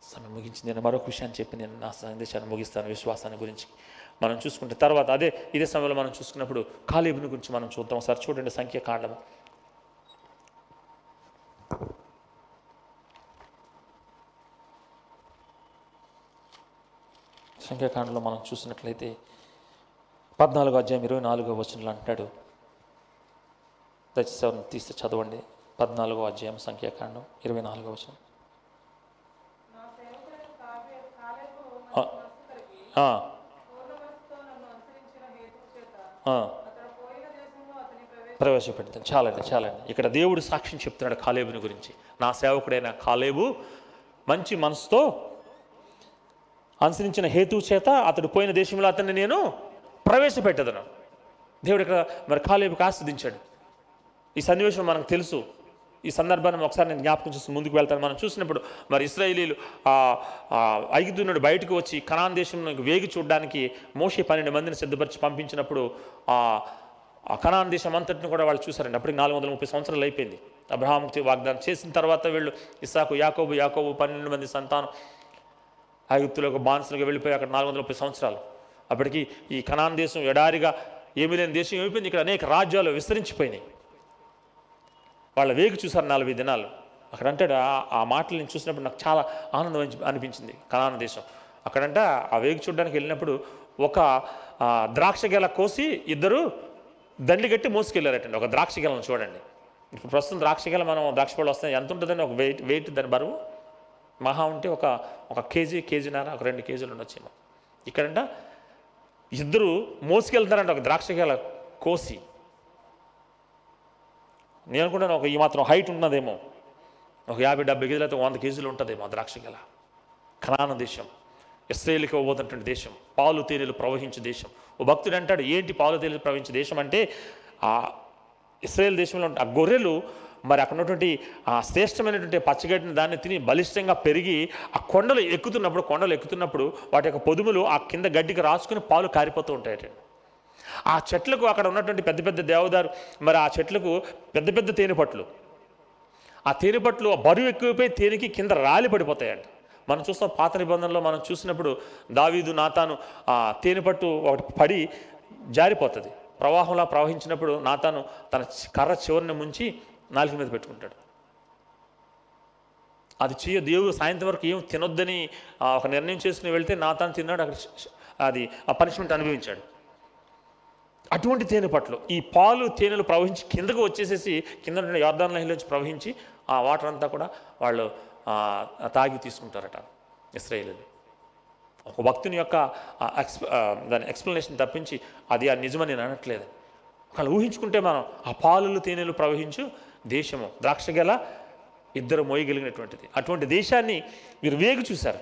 సమయం ముగించింది. నేను మరొక విషయాన్ని చెప్పి నేను నా సందేశాన్ని ముగిస్తాను విశ్వాసాన్ని గురించి. మనం చూసుకుంటే తర్వాత అదే ఇదే సమయంలో మనం చూసుకున్నప్పుడు కాలేబుని గురించి మనం చూద్దాం. ఒకసారి చూడండి సంఖ్యాకాండము సంఖ్యాకాండలో మనం చూసినట్లయితే పద్నాలుగో అధ్యాయం ఇరవై నాలుగో వచనంలో అంటాడు దయచేసి తీస్తే చదవండి. పద్నాలుగో అధ్యాయం సంఖ్యాకాండం ఇరవై నాలుగో వచనం. ప్రవేశపెడతాను. చాలండి చాలండి. ఇక్కడ దేవుడు సాక్ష్యం చెప్తున్నాడు కాలేబుని గురించి. నా సేవకుడైన కాలేబు మంచి మనసుతో అనుసరించిన హేతువు చేత అతడు పోయిన దేశంలో అతన్ని నేను ప్రవేశపెట్టదను. దేవుడు ఇక్కడ మరి కాలేబుకి ఆస్వాదించాడు. ఈ సన్నివేశం మనకు తెలుసు. ఈ సందర్భాన్ని ఒకసారి నేను జ్ఞాపకం చేసి ముందుకు వెళ్తాను. మనం చూసినప్పుడు మరి ఇస్రాయేలీలు ఐగుతునుడు బయటకు వచ్చి కనాన్ దేశంలో వేగి చూడడానికి మోషే పన్నెండు మందిని సిద్ధపరిచి పంపించినప్పుడు ఆ ఆ కనాన్ దేశం అంతటిని కూడా వాళ్ళు చూసారండి అప్పటికి నాలుగు వందల ముప్పై సంవత్సరాలు అయిపోయింది. అబ్రహాంకి వాగ్దానం చేసిన తర్వాత వీళ్ళు ఇస్సాకు యాకోబు యాకోబు పన్నెండు మంది సంతానం ఐగుప్తులకు బాన్సులుగా వెళ్ళిపోయి అక్కడ నాలుగు వందల ముప్పై సంవత్సరాలు. అప్పటికి ఈ కనాన్ దేశం ఎడారిగా ఏమీ లేని దేశం ఏమైపోయింది? ఇక్కడ అనేక రాజ్యాలు విస్తరించిపోయినాయి. వాళ్ళ వేగు చూసారు నలభై దినాలు. అక్కడ అంటాడు ఆ- మాటలు నేను చూసినప్పుడు నాకు చాలా ఆనందం అనిపించింది కనాన దేశం. అక్కడంట ఆ వేగు చూడడానికి వెళ్ళినప్పుడు ఒక ద్రాక్ష గెల కోసి ఇద్దరు దండి కట్టి మోసుకెళ్ళారటండి. ఒక ద్రాక్ష గెలను చూడండి. ఇప్పుడు ప్రస్తుతం ద్రాక్ష గెల మనం ద్రాక్ష పళ్ళు వస్తాయి. ఎంత ఉంటుందని ఒక వెయిట్ వెయిట్ దాని బరువు? మహా ఉంటే ఒక ఒక కేజీ కేజీన్నర ఒక రెండు కేజీలు ఉండొచ్చేమో. ఇక్కడంట ఇద్దరు మోసుకెళ్తారంట ఒక ద్రాక్ష గెల కోసి. నేను అనుకుంటాను ఒక ఈ మాత్రం హైట్ ఉన్నదేమో. ఒక యాభై డెబ్బై కేజీలతో వంద కేజీలు ఉంటుందేమో ద్రాక్ష గల. కనాన దేశం ఇస్రాయేల్కి ఇవ్వబోతున్నటువంటి దేశం పాలు తేనెలు ప్రవహించే దేశం. ఓ భక్తుడు అంటాడు ఏంటి పాలు తేనెలు ప్రవహించే దేశం? అంటే ఆ ఇస్రాయేల్ దేశంలో ఆ గొర్రెలు మరి అక్కడ ఉన్నటువంటి ఆ శ్రేష్టమైనటువంటి పచ్చగడ్డిని దాన్ని తిని బలిష్టంగా పెరిగి ఆ కొండలు ఎక్కుతున్నప్పుడు కొండలు ఎక్కుతున్నప్పుడు వాటి యొక్క పొదుములు ఆ కింద గడ్డికి రాసుకుని పాలు కారిపోతూ ఉంటాయట. ఆ చెట్లకు అక్కడ ఉన్నటువంటి పెద్ద పెద్ద దేవదారు మరి ఆ చెట్లకు పెద్ద పెద్ద తేనెపట్లు. ఆ తేనెపట్లు బరువు ఎక్కువైపోయి తేనెకి కింద రాలి పడిపోతాయంట. మనం చూస్తాం పాత నిబంధనలో మనం చూసినప్పుడు దావీదు నాతాను ఆ తేనెపట్టు ఒకటి పడి జారిపోతుంది. ప్రవాహంలా ప్రవహించినప్పుడు నాతాను తన కర్ర చివరిని ముంచి నాలుగు మీద పెట్టుకుంటాడు. అది చేయ దేవుడు సాయంత్రం వరకు ఏం తినొద్దని ఒక నిర్ణయం చేసుకుని వెళ్తే నాతాను తిన్నాడు అక్కడ అది ఆ పనిష్మెంట్ అనుభవించాడు. అటువంటి తేనె పట్లు ఈ పాలు తేనెలు ప్రవహించి కిందకు వచ్చేసేసి కింద నుండి యోర్దాన్ లహిలోంచి ప్రవహించి ఆ వాటర్ అంతా కూడా వాళ్ళు తాగి తీసుకుంటారట ఇస్రాయేలీలు. ఒక భక్తుని యొక్క ఎక్స్ దాని ఎక్స్ప్లెనేషన్ తప్పించి అది ఆ నిజమని నేను అనట్లేదు. ఒకళ్ళు ఊహించుకుంటే మనం ఆ పాలులు తేనెలు ప్రవహించు దేశము ద్రాక్ష గల ఇద్దరు మోయగలిగినటువంటిది. అటువంటి దేశాన్ని మీరు వేగు చూశారు.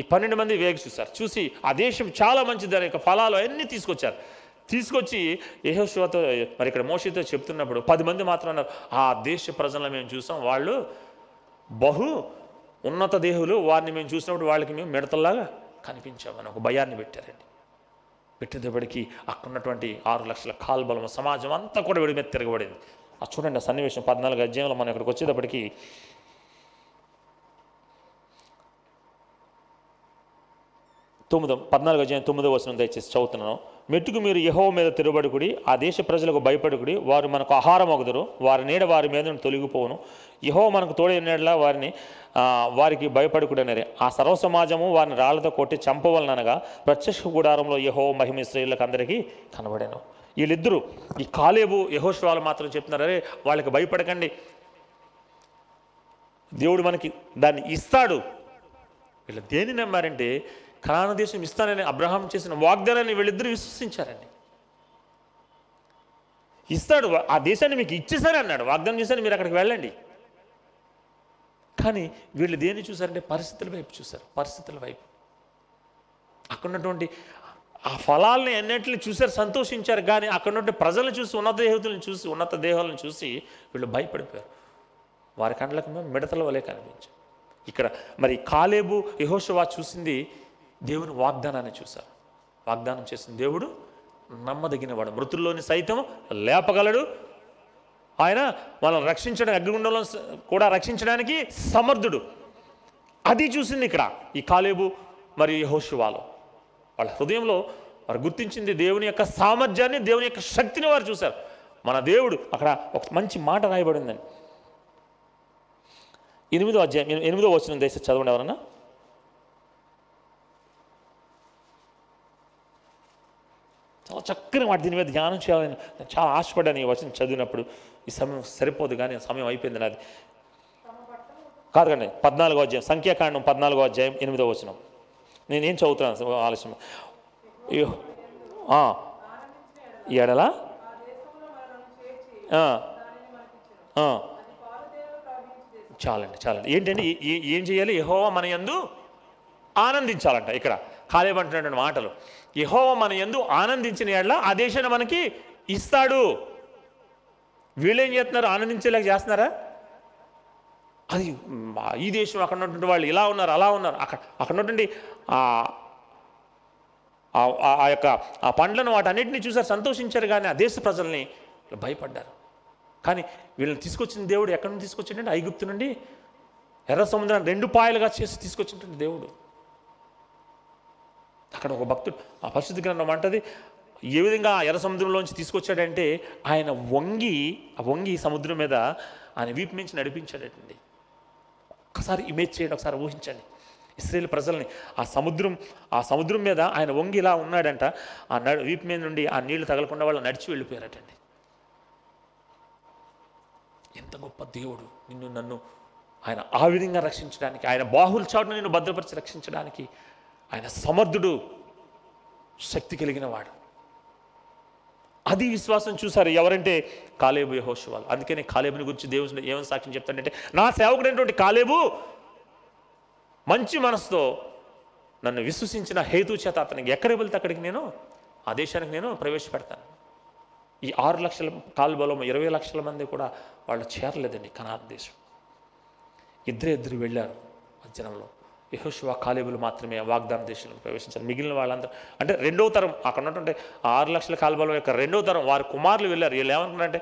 ఈ పన్నెండు మంది వేగు చూశారు. చూసి ఆ దేశం చాలా మంచిది దాని యొక్క ఫలాలు అన్నీ తీసుకొచ్చారు. తీసుకొచ్చి యహోశివతో మరి ఇక్కడ మోషితో చెప్తున్నప్పుడు పది మంది మాత్రం అన్నారు ఆ దేశ ప్రజలను మేము చూసాం. వాళ్ళు బహు ఉన్నత దేహులు. వారిని మేము చూసినప్పుడు వాళ్ళకి మేము మిడతల్లాగా కనిపించామని ఒక భయాన్ని పెట్టారండి. పెట్టేటప్పటికి అక్కడ ఉన్నటువంటి ఆరు లక్షల కాల్బలం సమాజం అంతా కూడా విడి మీద తిరగబడింది. ఆ చూడండి ఆ సన్నివేశం పద్నాలుగు అధ్యాయంలో మనం ఇక్కడికి వచ్చేటప్పటికి తొమ్మిదో పద్నాలుగు అధ్యాయం తొమ్మిదో వచనం దయచేసి చదువుతున్నాను. మెట్టుకు మీరు యహో మీద తిరబడుకుడి ఆ దేశ ప్రజలకు భయపడుకుడి వారు మనకు ఆహారం అగుదురు వారి నీడ వారి మీద తొలగిపోవును. యహో మనకు తోడైన నీడలా వారిని వారికి భయపడుకుడు అనేది ఆ సర్వ సమాజము వారిని రాళ్ళతో కొట్టి చంపవలనగా ప్రత్యక్ష గుడారంలో యహో మహిమ స్త్రీలకు అందరికీ కనబడాను. వీళ్ళిద్దరూ ఈ కాలేబు యహోశ్వాలు మాత్రం చెప్తున్నారు అరే వాళ్ళకి భయపడకండి. దేవుడు మనకి దాన్ని ఇస్తాడు. వీళ్ళు దేని నమ్మారంటే కనాన దేశం ఇస్తానని అబ్రహాం చేసిన వాగ్దానాన్ని వీళ్ళిద్దరూ విశ్వసించారండి. ఇస్తాడు ఆ దేశాన్ని మీకు ఇచ్చేసారి అన్నాడు వాగ్దానం చేశాను మీరు అక్కడికి వెళ్ళండి. కానీ వీళ్ళు దేన్ని చూసారంటే పరిస్థితుల వైపు చూశారు పరిస్థితుల వైపు. అక్కడున్నటువంటి ఆ ఫలాల్ని అన్నింటిని చూశారు సంతోషించారు కానీ అక్కడున్నటువంటి ప్రజలను చూసి ఉన్నత దేవతలను చూసి ఉన్నత దేహాలను చూసి వీళ్ళు భయపడిపోయారు. వారి కండ్లకు మేము మిడతల వలె కనిపించారు. ఇక్కడ మరి కాలేబు యహోషవా చూసింది దేవుని వాగ్దానాన్ని చూశారు. వాగ్దానం చేసిన దేవుడు నమ్మదగినవాడు. మృతుల్లోని సైతం లేపగలడు. ఆయన వాళ్ళని రక్షించడానికి అగ్నిగుండంలో కూడా రక్షించడానికి సమర్థుడు. అది చూసింది ఇక్కడ ఈ కాలేబు మరియు యహోశివాలో వాళ్ళ హృదయంలో వారు గుర్తించింది దేవుని యొక్క సామర్థ్యాన్ని దేవుని యొక్క శక్తిని వారు చూశారు. మన దేవుడు అక్కడ ఒక మంచి మాట రాయబడిందని ఎనిమిదో అధ్యాయం ఎనిమిదో వచ్చిన దేశ చదవండి ఎవరన్నా? చాలా చక్కని వాటి దీని మీద ధ్యానం చేయాలని నేను చాలా ఆశపడ్డాను ఈ వచనం చదివినప్పుడు. ఈ సమయం సరిపోదు కానీ సమయం అయిపోయింది నాది. కాదు కండి పద్నాలుగో అధ్యాయం సంఖ్యాకాండం పద్నాలుగో అధ్యాయం ఎనిమిదో వచనం. నేనేం చదువుతున్నాను ఆలస్యం. ఈ ఎడల? చాలండి చాలండి. ఏంటంటే ఏ- ఏం చేయాలి? యహోవా మన యందు ఆనందించాలంట ఇక్కడ. కాలేబంటున్నటువంటి మాటలు. యహోవ మన ఎందు ఆనందించిన ఎడల ఆ దేశాన్ని మనకి ఇస్తాడు. వీళ్ళేం చేస్తున్నారు? ఆనందించేలాగా చేస్తున్నారా? అది ఈ దేశం అక్కడ ఉన్నటువంటి వాళ్ళు ఇలా ఉన్నారు అలా ఉన్నారు. అక్కడ అక్కడ ఉన్నటువంటి ఆ ఆ- యొక్క ఆ పండ్లను వాటన్నిటిని చూసారు సంతోషించారు కానీ ఆ దేశ ప్రజల్ని భయపడ్డారు. కానీ వీళ్ళని తీసుకొచ్చిన దేవుడు ఎక్కడి నుండి తీసుకొచ్చిండంటే? ఐగుప్తు నుండి. ఎర్ర సముద్రాన్ని రెండు పాయలుగా చేసి తీసుకొచ్చినటువంటి దేవుడు. అక్కడ ఒక భక్తుడు ఆ పరిస్థితి గ్రంథం అంటది ఏ విధంగా ఆ ఎర్ర సముద్రంలోంచి తీసుకొచ్చాడంటే ఆయన వంగి ఆ వంగి సముద్రం మీద ఆయన వీపు మించి నడిపించాడటండి ఒకసారి ఇమేజ్ చేయండి ఒకసారి ఊహించండి. ఇస్రేల్ ప్రజల్ని ఆ సముద్రం ఆ సముద్రం మీద ఆయన వంగి ఇలా ఉన్నాడంట ఆ నడు వీపు మీద నుండి ఆ నీళ్ళు తగలకుండా వాళ్ళు నడిచి వెళ్ళిపోయారటండి. ఎంత గొప్ప దేవుడు నిన్ను నన్ను ఆయన ఆ విధంగా రక్షించడానికి ఆయన బాహుల చాటును నిన్ను భద్రపరిచి రక్షించడానికి ఆయన సమర్థుడు శక్తి కలిగిన వాడు. అది విశ్వాసం చూశారు. ఎవరంటే కాలేబు యహోషువాలు అందుకనే కాలేబుని గురించి దేవుని ఏమని సాక్ష్యం చెప్తాడంటే నా సేవకుడైనటువంటి కాలేబు మంచి మనసుతో నన్ను విశ్వసించిన హేతు చేత అతనికి ఎక్కడికి వెళ్తే అక్కడికి నేను ఆ దేశానికి నేను ప్రవేశపెడతాను. ఈ ఆరు లక్షల కాల్బలం ఇరవై లక్షల మంది కూడా వాళ్ళు చేరలేదండి కనార్ దేశం. ఇద్దరే ఇద్దరు వెళ్ళారు మధ్యాహ్నంలో యహోషువా కాలేబులు మాత్రమే వాగ్దాన దేశంలో ప్రవేశించారు. మిగిలిన వాళ్ళందరూ అంటే రెండవ తరం అక్కడ ఉన్నటువంటి ఆరు లక్షల కాల్బలం యొక్క రెండవ తరం వారి కుమారులు వెళ్ళారు. వీళ్ళు ఏమనుకున్నారంటే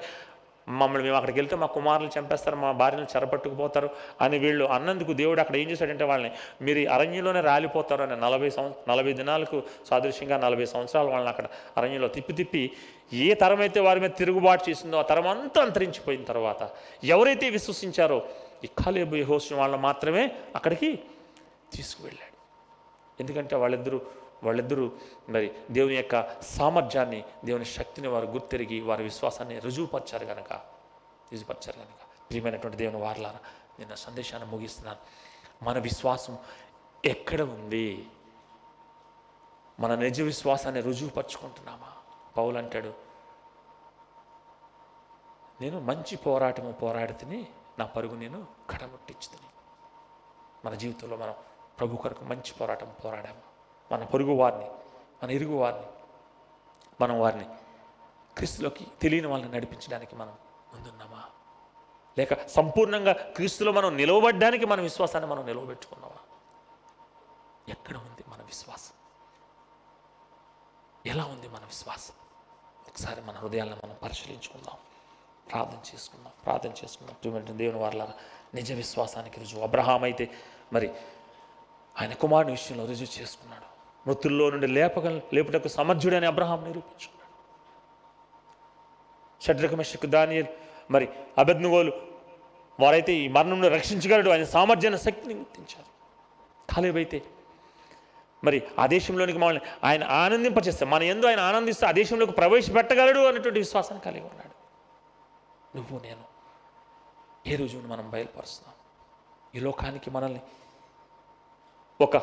మమ్మల్ని మేము అక్కడికి వెళ్తే మా కుమారులు చంపేస్తారు మా భార్యను చెరపట్టుకుపోతారు అని వీళ్ళు అన్నందుకు దేవుడు అక్కడ ఏం చేశాడంటే వాళ్ళని మీరు అరణ్యంలోనే రాలిపోతారు అని నలభై సంవ నలభై దినాలకు సాదృశ్యంగా నలభై సంవత్సరాలు వాళ్ళని అక్కడ అరణ్యంలో తిప్పి తిప్పి ఏ తరం అయితే వారి మీద తిరుగుబాటు చేసిందో ఆ తరం అంతా అంతరించిపోయిన తర్వాత ఎవరైతే విశ్వసించారో ఈ కాలేబు యెహోషువ వాళ్ళని మాత్రమే అక్కడికి తీసుకువెళ్ళాడు. ఎందుకంటే వాళ్ళిద్దరూ వాళ్ళిద్దరూ మరి దేవుని యొక్క సామర్థ్యాన్ని దేవుని శక్తిని వారు గుర్తెరిగి వారి విశ్వాసాన్ని రుజువుపరిచారు కనుక రుజువుపరిచారు కనుక ప్రియమైనటువంటి దేవుని వారలారా నిన్న సందేశాన్ని ముగిస్తున్నాను. మన విశ్వాసం ఎక్కడ ఉంది? మన నిజ విశ్వాసాన్ని రుజువుపరుచుకుంటున్నామా? పౌలు అంటాడు నేను మంచి పోరాటము పోరాడితిని నా పరుగు నేను కడముట్టించుతుని మన జీవితంలో మనం ప్రభు కొరకు మంచి పోరాటం పోరాడాము. మన పొరుగు వారిని మన ఇరుగు వారిని మనం వారిని క్రీస్తులోకి తెలియని వాళ్ళని నడిపించడానికి మనం ముందున్నామా? లేక సంపూర్ణంగా క్రీస్తులో మనం నిలవబడ్డానికి మన విశ్వాసాన్ని మనం నిలవబెట్టుకున్నామా? ఎక్కడ ఉంది మన విశ్వాసం? ఎలా ఉంది మన విశ్వాసం? ఒకసారి మన హృదయాలను మనం పరిశీలించుకుందాం. ప్రార్థన చేసుకుందాం ప్రార్థన చేసుకుందాం. దేవుని వారల నిజ విశ్వాసానికి రుజువు. అబ్రహాం అయితే మరి ఆయన కుమారుని విషయంలో రుజువు చేసుకున్నాడు. మృతుల్లో నుండి లేపక లేపుటకు సమర్థుడని అబ్రహాం నిరూపించుకున్నాడు. షడ్రకమశకు దానియల్ మరి అభిజ్ఞోలు వారైతే ఈ మరణంలో రక్షించగలడు. ఆయన సామర్థ్యాన్ని శక్తిని గుర్తించారు. కాలేబైతే మరి ఆ దేశంలోనికి మమ్మల్ని ఆయన ఆనందింపచేస్తే మన ఎందు ఆయన ఆనందిస్తే ఆ దేశంలోకి ప్రవేశపెట్టగలడు అన్నటువంటి విశ్వాసాన్ని కలిగి ఉన్నాడు. నువ్వు నేను ఏ రోజును మనం బయలుపరుస్తున్నాం ఈ లోకానికి మనల్ని ఒక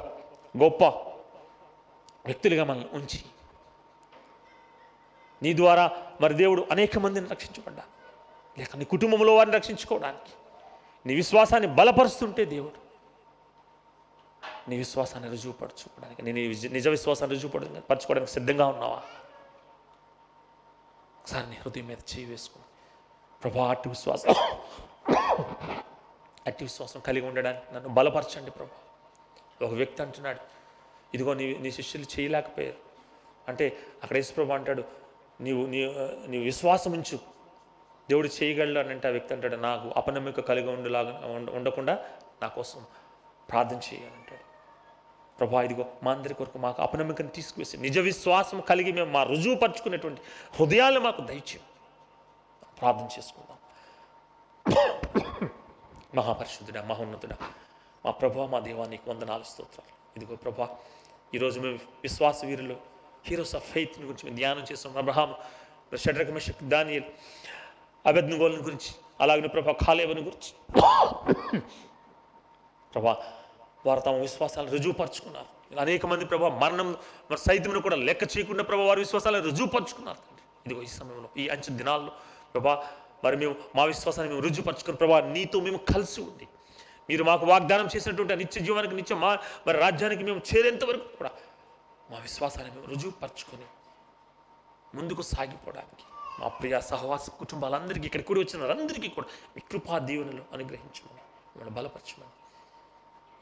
గొప్ప వ్యక్తులుగా మనల్ని ఉంచి నీ ద్వారా మరి దేవుడు అనేక మందిని రక్షించబడ్డా లేక నీ కుటుంబంలో వారిని రక్షించుకోవడానికి. నీ విశ్వాసాన్ని బలపరుస్తుంటే దేవుడు నీ విశ్వాసాన్ని రుజువుపరచుకోవడానికి. నేను నిజ- విశ్వాసాన్ని రుజువుపడ పరచుకోవడానికి సిద్ధంగా ఉన్నావా? ఒకసారి నీ హృదయం మీద చేయి వేసుకో. ప్రభా అట్టి విశ్వాసం. అట్టి విశ్వాసం కలిగి ఉండడానికి నన్ను బలపరచండి ప్రభా. ఒక వ్యక్తి అంటున్నాడు ఇదిగో నీ నీ శిష్యులు చేయలేకపోయారు. అంటే అక్కడ యేసుప్రభు అంటాడు నీవు నీ నీ విశ్వాసం ఉంచు. దేవుడు చేయగలడు అని అంటే ఆ వ్యక్తి అంటాడు నాకు అపనమ్మిక కలిగి ఉండలాగా ఉండ- ఉండకుండా నా కోసం ప్రార్థన చేయాలి అంటాడు. ప్రభా ఇదిగో మా అందరి కొరకు మాకు అపనమ్మికను తీసుకువేసి నిజ విశ్వాసం కలిగి మేము మా రుజువు పరుచుకునేటువంటి హృదయాలు మాకు దయచేయం. ప్రార్థన చేసుకుందాం. మహాపరిశుద్ధుడా మహోన్నతుడా మా ప్రభా మా దేవా నీకు వందనాలు స్తోత్రాలు. ఇదిగో ప్రభా ఈరోజు మేము విశ్వాస వీరులు హీరోస్ ఆఫ్ ఫెయిత్ గురించి మేము ధ్యానం చేస్తాం అబ్రహాం షడ్రక మెషక్ దానియల్ అభెజ్ఞగోళ్ళని గురించి అలాగే ప్రభా కాలేవని గురించి. ప్రభా వారు తమ విశ్వాసాలను రుజువుపరుచుకున్నారు. అనేక మంది ప్రభా మరణం మరి సైతమును కూడా లెక్క చేయకుండా ప్రభా వారి విశ్వాసాలను రుజువుపరుచుకున్నారు ఇదిగో ఈ సమయంలో ఈ అంచు దినాల్లో ప్రభా మరి మేము మా విశ్వాసాన్ని మేము రుజువుపరుచుకుని ప్రభా నీతో మేము కలిసి ఉండి మీరు మాకు వాగ్దానం చేసినటువంటి నిత్య జీవానికి నిత్య మా మరి రాజ్యానికి మేము చేరేంత వరకు కూడా మా విశ్వాసాన్ని మేము రుజువుపరుచుకొని ముందుకు సాగిపోవడానికి మా ప్రియ సహవాస కుటుంబాలందరికీ ఇక్కడ కూడి వచ్చిన వారందరికీ కూడా మీ కృపా దీవెనలు అనుగ్రహించమని మిమ్మల్ని బలపరచమని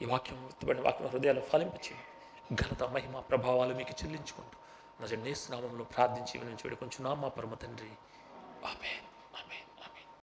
ఈ వాక్యం గుర్తుపడిన వాక్యం హృదయాలు ఫలింపచేయండి ఘనత మహిమ ప్రభావాలు మీకు చెల్లించుకుంటూ నా జన్నేసు ప్రార్థించి వినించి కొంచెం నా మా పరమ తండ్రి. ఆమె